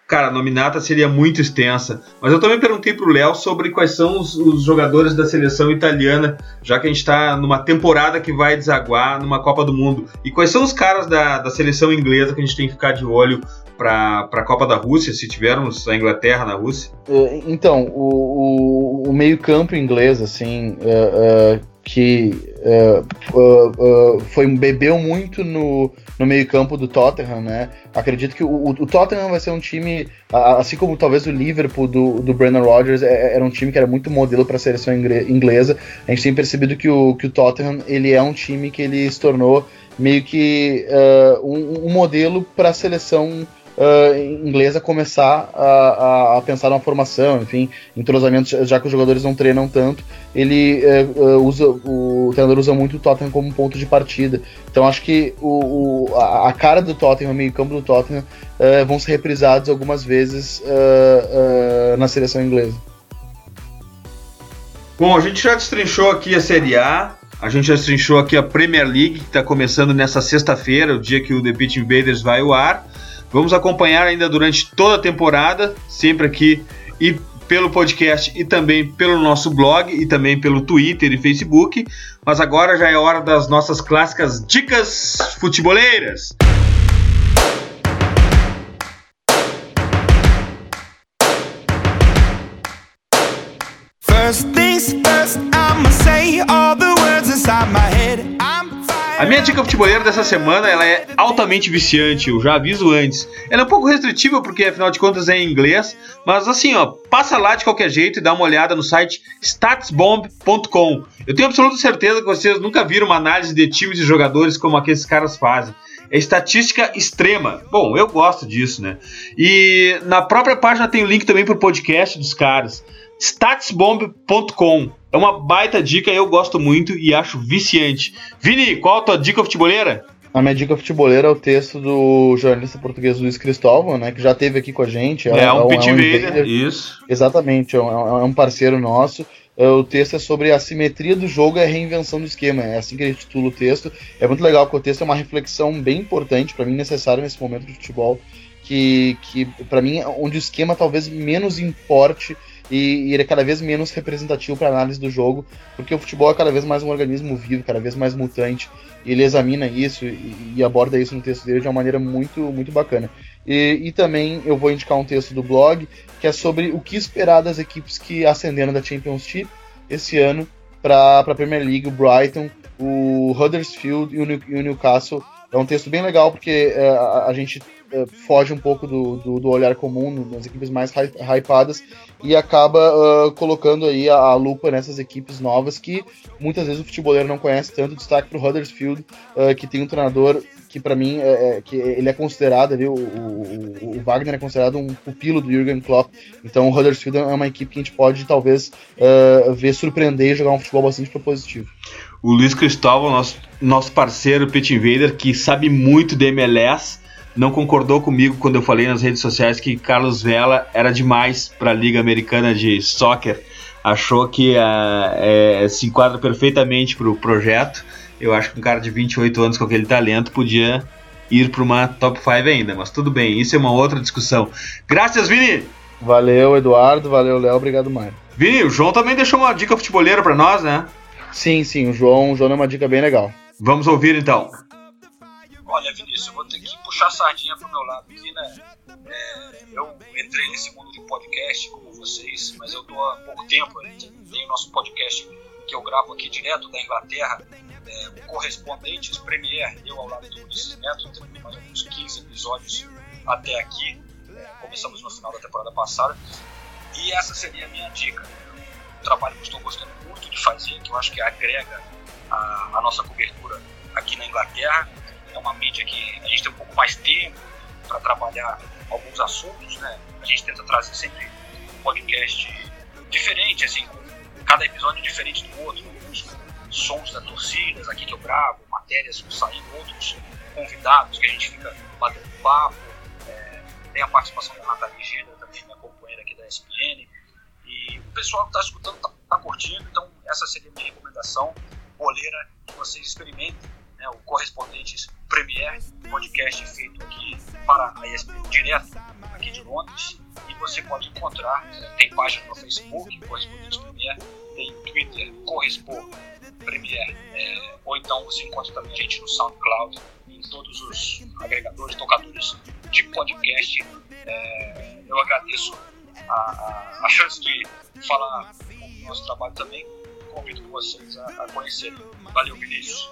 Cara, a nominata seria muito extensa. Mas eu também perguntei pro Léo sobre quais são os, os, jogadores da seleção italiana, já que a gente está numa temporada que vai desaguar numa Copa do Mundo. E quais são os caras da, da seleção inglesa que a gente tem que ficar de olho para a Copa da Rússia, se tivermos a Inglaterra na Rússia? É, então, o, o, o meio-campo inglês, assim, uh, uh, que uh, foi bebeu muito no no meio-campo do Tottenham, né? Acredito que o, o, Tottenham vai ser um time, assim como talvez o Liverpool do, do Brendan Rodgers, é, era um time que era muito modelo para a seleção inglesa. A gente tem percebido que o, que o Tottenham ele é um time que ele se tornou meio que uh, um, um modelo para a seleção uh, inglesa começar a, a, pensar numa formação, enfim, entrosamento, já que os jogadores não treinam tanto, ele uh, usa, o treinador usa muito o Tottenham como ponto de partida. Então acho que o, o a, cara do Tottenham, o meio campo do Tottenham, uh, vão ser reprisados algumas vezes na seleção inglesa. Bom, a gente já destrinchou aqui a Série A, a gente já destrinchou aqui a Premier League, que está começando nessa sexta-feira, o dia que o The Pitch Invaders vai ao ar. Vamos acompanhar ainda durante toda a temporada, sempre aqui e pelo podcast e também pelo nosso blog e também pelo Twitter e Facebook. Mas agora já é hora das nossas clássicas dicas futeboleiras. Minha dica futebolera dessa semana ela é altamente viciante, eu já aviso antes. Ela é um pouco restritiva porque afinal de contas é em inglês, mas assim, ó, passa lá de qualquer jeito e dá uma olhada no site statsbomb.com. Eu tenho absoluta certeza que vocês nunca viram uma análise de times e jogadores como aqueles caras fazem. É estatística extrema. Bom, eu gosto disso, né? E na própria página tem o link também pro podcast dos caras. statsbomb.com é uma baita dica, eu gosto muito e acho viciante. Vini, qual a tua dica futeboleira? A minha dica futeboleira é o texto do jornalista português Luiz Cristóvão, né? Que já esteve aqui com a gente. É, é um, é pit é um isso. Exatamente, é um, é um parceiro nosso. É, o texto é sobre a simetria do jogo e a reinvenção do esquema. É assim que ele titula o texto. É muito legal, porque o texto é uma reflexão bem importante, para mim, necessária nesse momento de futebol. Que, que para mim, onde o esquema talvez menos importe e, ele é cada vez menos representativo para análise do jogo, porque o futebol é cada vez mais um organismo vivo, cada vez mais mutante, e ele examina isso e, e aborda isso no texto dele de uma maneira muito, muito bacana. E, e, também eu vou indicar um texto do blog que é sobre o que esperar das equipes que ascenderam da Championship esse ano para a Premier League, o Brighton, o Huddersfield e o, New, e o Newcastle. É um texto bem legal porque é, a, a, gente é, foge um pouco do, do, do, olhar comum nas equipes mais hypadas e acaba uh, colocando aí a, a, lupa nessas equipes novas que muitas vezes o futeboleiro não conhece tanto. Destaque para o Huddersfield, uh, que tem um treinador que para mim é, é, que ele é considerado ali, o, o, o, Wagner é considerado um pupilo do Jürgen Klopp. Então o Huddersfield é uma equipe que a gente pode talvez uh, ver surpreender e jogar um futebol bastante propositivo. O Luiz Cristóvão, nosso, nosso parceiro Pit Invader, que sabe muito de MLS, não concordou comigo quando eu falei nas redes sociais que Carlos Vela era demais para a Liga Americana de Soccer. Achou que uh, é, se enquadra perfeitamente para o projeto. Eu acho que um cara de 28 anos com aquele talento podia ir para uma top 5 ainda, mas tudo bem, isso é uma outra discussão. Graças, Vini! Valeu, Eduardo, valeu, Léo, obrigado, Mário. Vini, o João também deixou uma dica futeboleira para nós, né? Sim, sim, o João, o João é uma dica bem legal. Vamos ouvir então. Olha, Vinícius, eu vou ter que puxar a sardinha pro meu lado aqui, né? É, eu entrei nesse mundo de podcast como vocês, mas eu tô há pouco tempo. Tem o nosso podcast que eu gravo aqui direto da Inglaterra, é, Correspondentes Premier, eu ao lado do Ulisses Neto, temos mais ou menos 15 episódios até aqui. É, começamos no final da temporada passada. E essa seria a minha dica. Um trabalho que eu estou gostando muito de fazer, que eu acho que agrega a, a nossa cobertura aqui na Inglaterra é uma mídia que a gente tem um pouco mais tempo para trabalhar alguns assuntos, né? A gente tenta trazer sempre um podcast diferente, assim, com cada episódio diferente do outro, alguns sons da torcida, aqui que eu gravo, matérias saindo, outros convidados que a gente fica batendo papo, é, tem a participação da Nathalie Geda, também minha companheira aqui da SPN, e o pessoal que está escutando está tá curtindo, então essa seria a minha recomendação, boleira, que vocês experimentem né, o Correspondentes Premier, podcast feito aqui para a ESPN direto aqui de Londres. E você pode encontrar, tem página no Facebook, Correspondentes Premier, tem Twitter, Correspo Premier, é, ou então você encontra também a gente no SoundCloud, em todos os agregadores, tocadores de podcast. É, eu agradeço a, a, a, chance de falar do nosso trabalho também. Convido vocês a, a conhecerem. Valeu, Vinícius.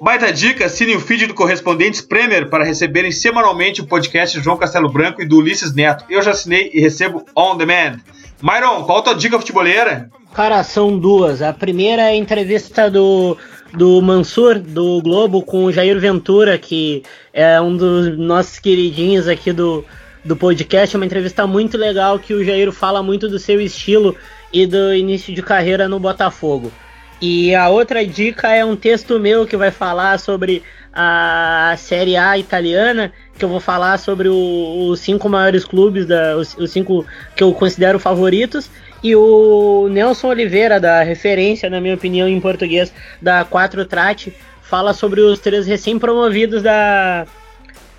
Baita dica, assinem o feed do Correspondentes Premier para receberem semanalmente o podcast João Castelo Branco e do Ulisses Neto. Eu já assinei e recebo on demand. Myron, qual a tua dica futebolera? Cara, são duas. A primeira é a entrevista do, do Mansur, do Globo, com o Jair Ventura, que é um dos nossos queridinhos aqui do, do podcast. É uma entrevista muito legal que o Jair fala muito do seu estilo e do início de carreira no Botafogo. E a outra dica é um texto meu que vai falar sobre a Série A italiana, que eu vou falar sobre o, os cinco maiores clubes, da, os, os, cinco que eu considero favoritos, e o Nelson Oliveira, da referência, na minha opinião, em português, da 4 Trate, fala sobre os três recém-promovidos da,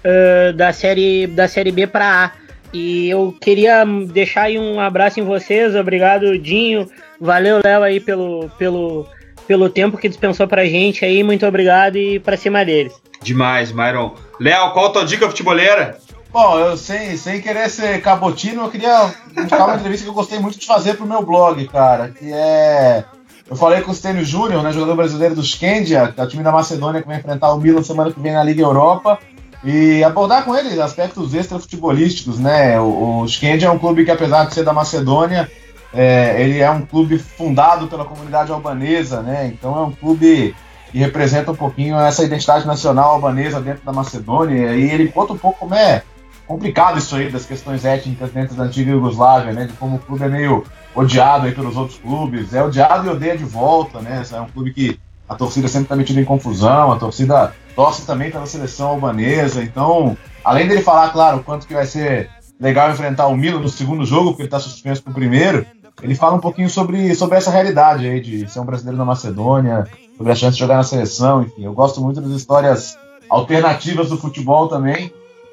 uh, da, série, da Série B para A. E eu queria deixar aí um abraço em vocês, obrigado Dinho, valeu Léo aí pelo, pelo, pelo tempo que dispensou pra gente aí, muito obrigado e pra cima deles. Demais, Myron. Léo, qual a tua dica futebolera? Bom, eu sem, sem querer ser cabotino, eu queria indicar uma entrevista que eu gostei muito de fazer pro meu blog, cara, que é... Eu falei com o Stênio Júnior, né, jogador brasileiro do Skandia, que é o time da Macedônia que vai enfrentar o Milan semana que vem na Liga Europa, e abordar com ele aspectos extra-futebolísticos, né? O, o é um clube que, apesar de ser da Macedônia, é, ele é um clube fundado pela comunidade albanesa, né? Então é um clube que representa um pouquinho essa identidade nacional albanesa dentro da Macedônia. E ele conta um pouco como é complicado isso aí das questões étnicas dentro da antiga Iugoslávia, né? De como o clube é meio odiado aí pelos outros clubes, é odiado e odeia de volta, né? É um clube que a torcida sempre está metida em confusão, a torcida torce também pela seleção albanesa, então, além dele falar, claro, o quanto que vai ser legal enfrentar o Milan no segundo jogo, porque ele está suspenso pro primeiro, ele fala um pouquinho sobre, sobre essa realidade aí de ser um brasileiro na Macedônia, sobre a chance de jogar na seleção, enfim. Eu gosto muito das histórias alternativas do futebol também.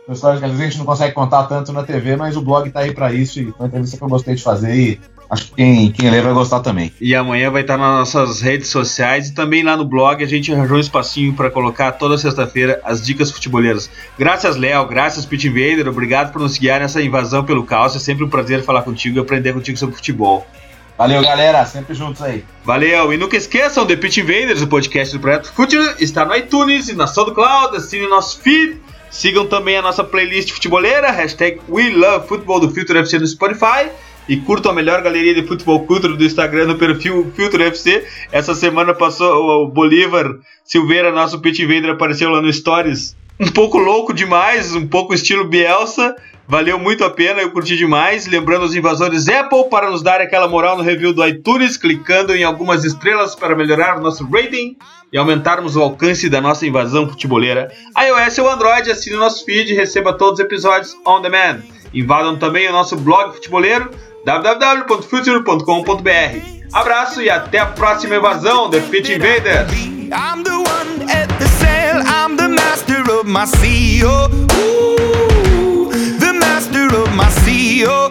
Histórias que às vezes a gente não consegue contar tanto na TV, mas o blog tá aí para isso e foi uma entrevista que eu gostei de fazer e acho que quem, quem lê vai gostar também. E amanhã vai estar nas nossas redes sociais e também lá no blog a gente arranjou um espacinho para colocar toda sexta-feira as dicas futeboleiras. Graças, Léo, graças, Pit Invader, obrigado por nos guiar nessa invasão pelo caos. É sempre um prazer falar contigo e aprender contigo sobre futebol. Valeu, galera. Sempre juntos aí. Valeu. E nunca esqueçam, The Pitch Invaders, o podcast do Projeto Futuro, está no iTunes e na SoundCloud. Assine nosso feed. Sigam também a nossa playlist futeboleira, hashtag WeLoveFootball do Filtro FC no Spotify. E curtam a melhor galeria de futebol cultura do Instagram no perfil Filtro FC. Essa semana passou o Bolívar Silveira, nosso Pitch Invader, apareceu lá no Stories. Um pouco louco demais, um pouco estilo Bielsa. Valeu muito a pena, eu curti demais. Lembrando os invasores Apple para nos dar aquela moral no review do iTunes, clicando em algumas estrelas para melhorar o nosso rating e aumentarmos o alcance da nossa invasão futeboleira. iOS ou Android, assine o nosso feed e receba todos os episódios on demand. Invadam também o nosso blog futeboleiro www.future.com.br. Abraço e até a próxima invasão, The Pitch Invaders! I'm the one at the sail, I'm the master of my sea. Oh, ooh, the master of my sea. Oh,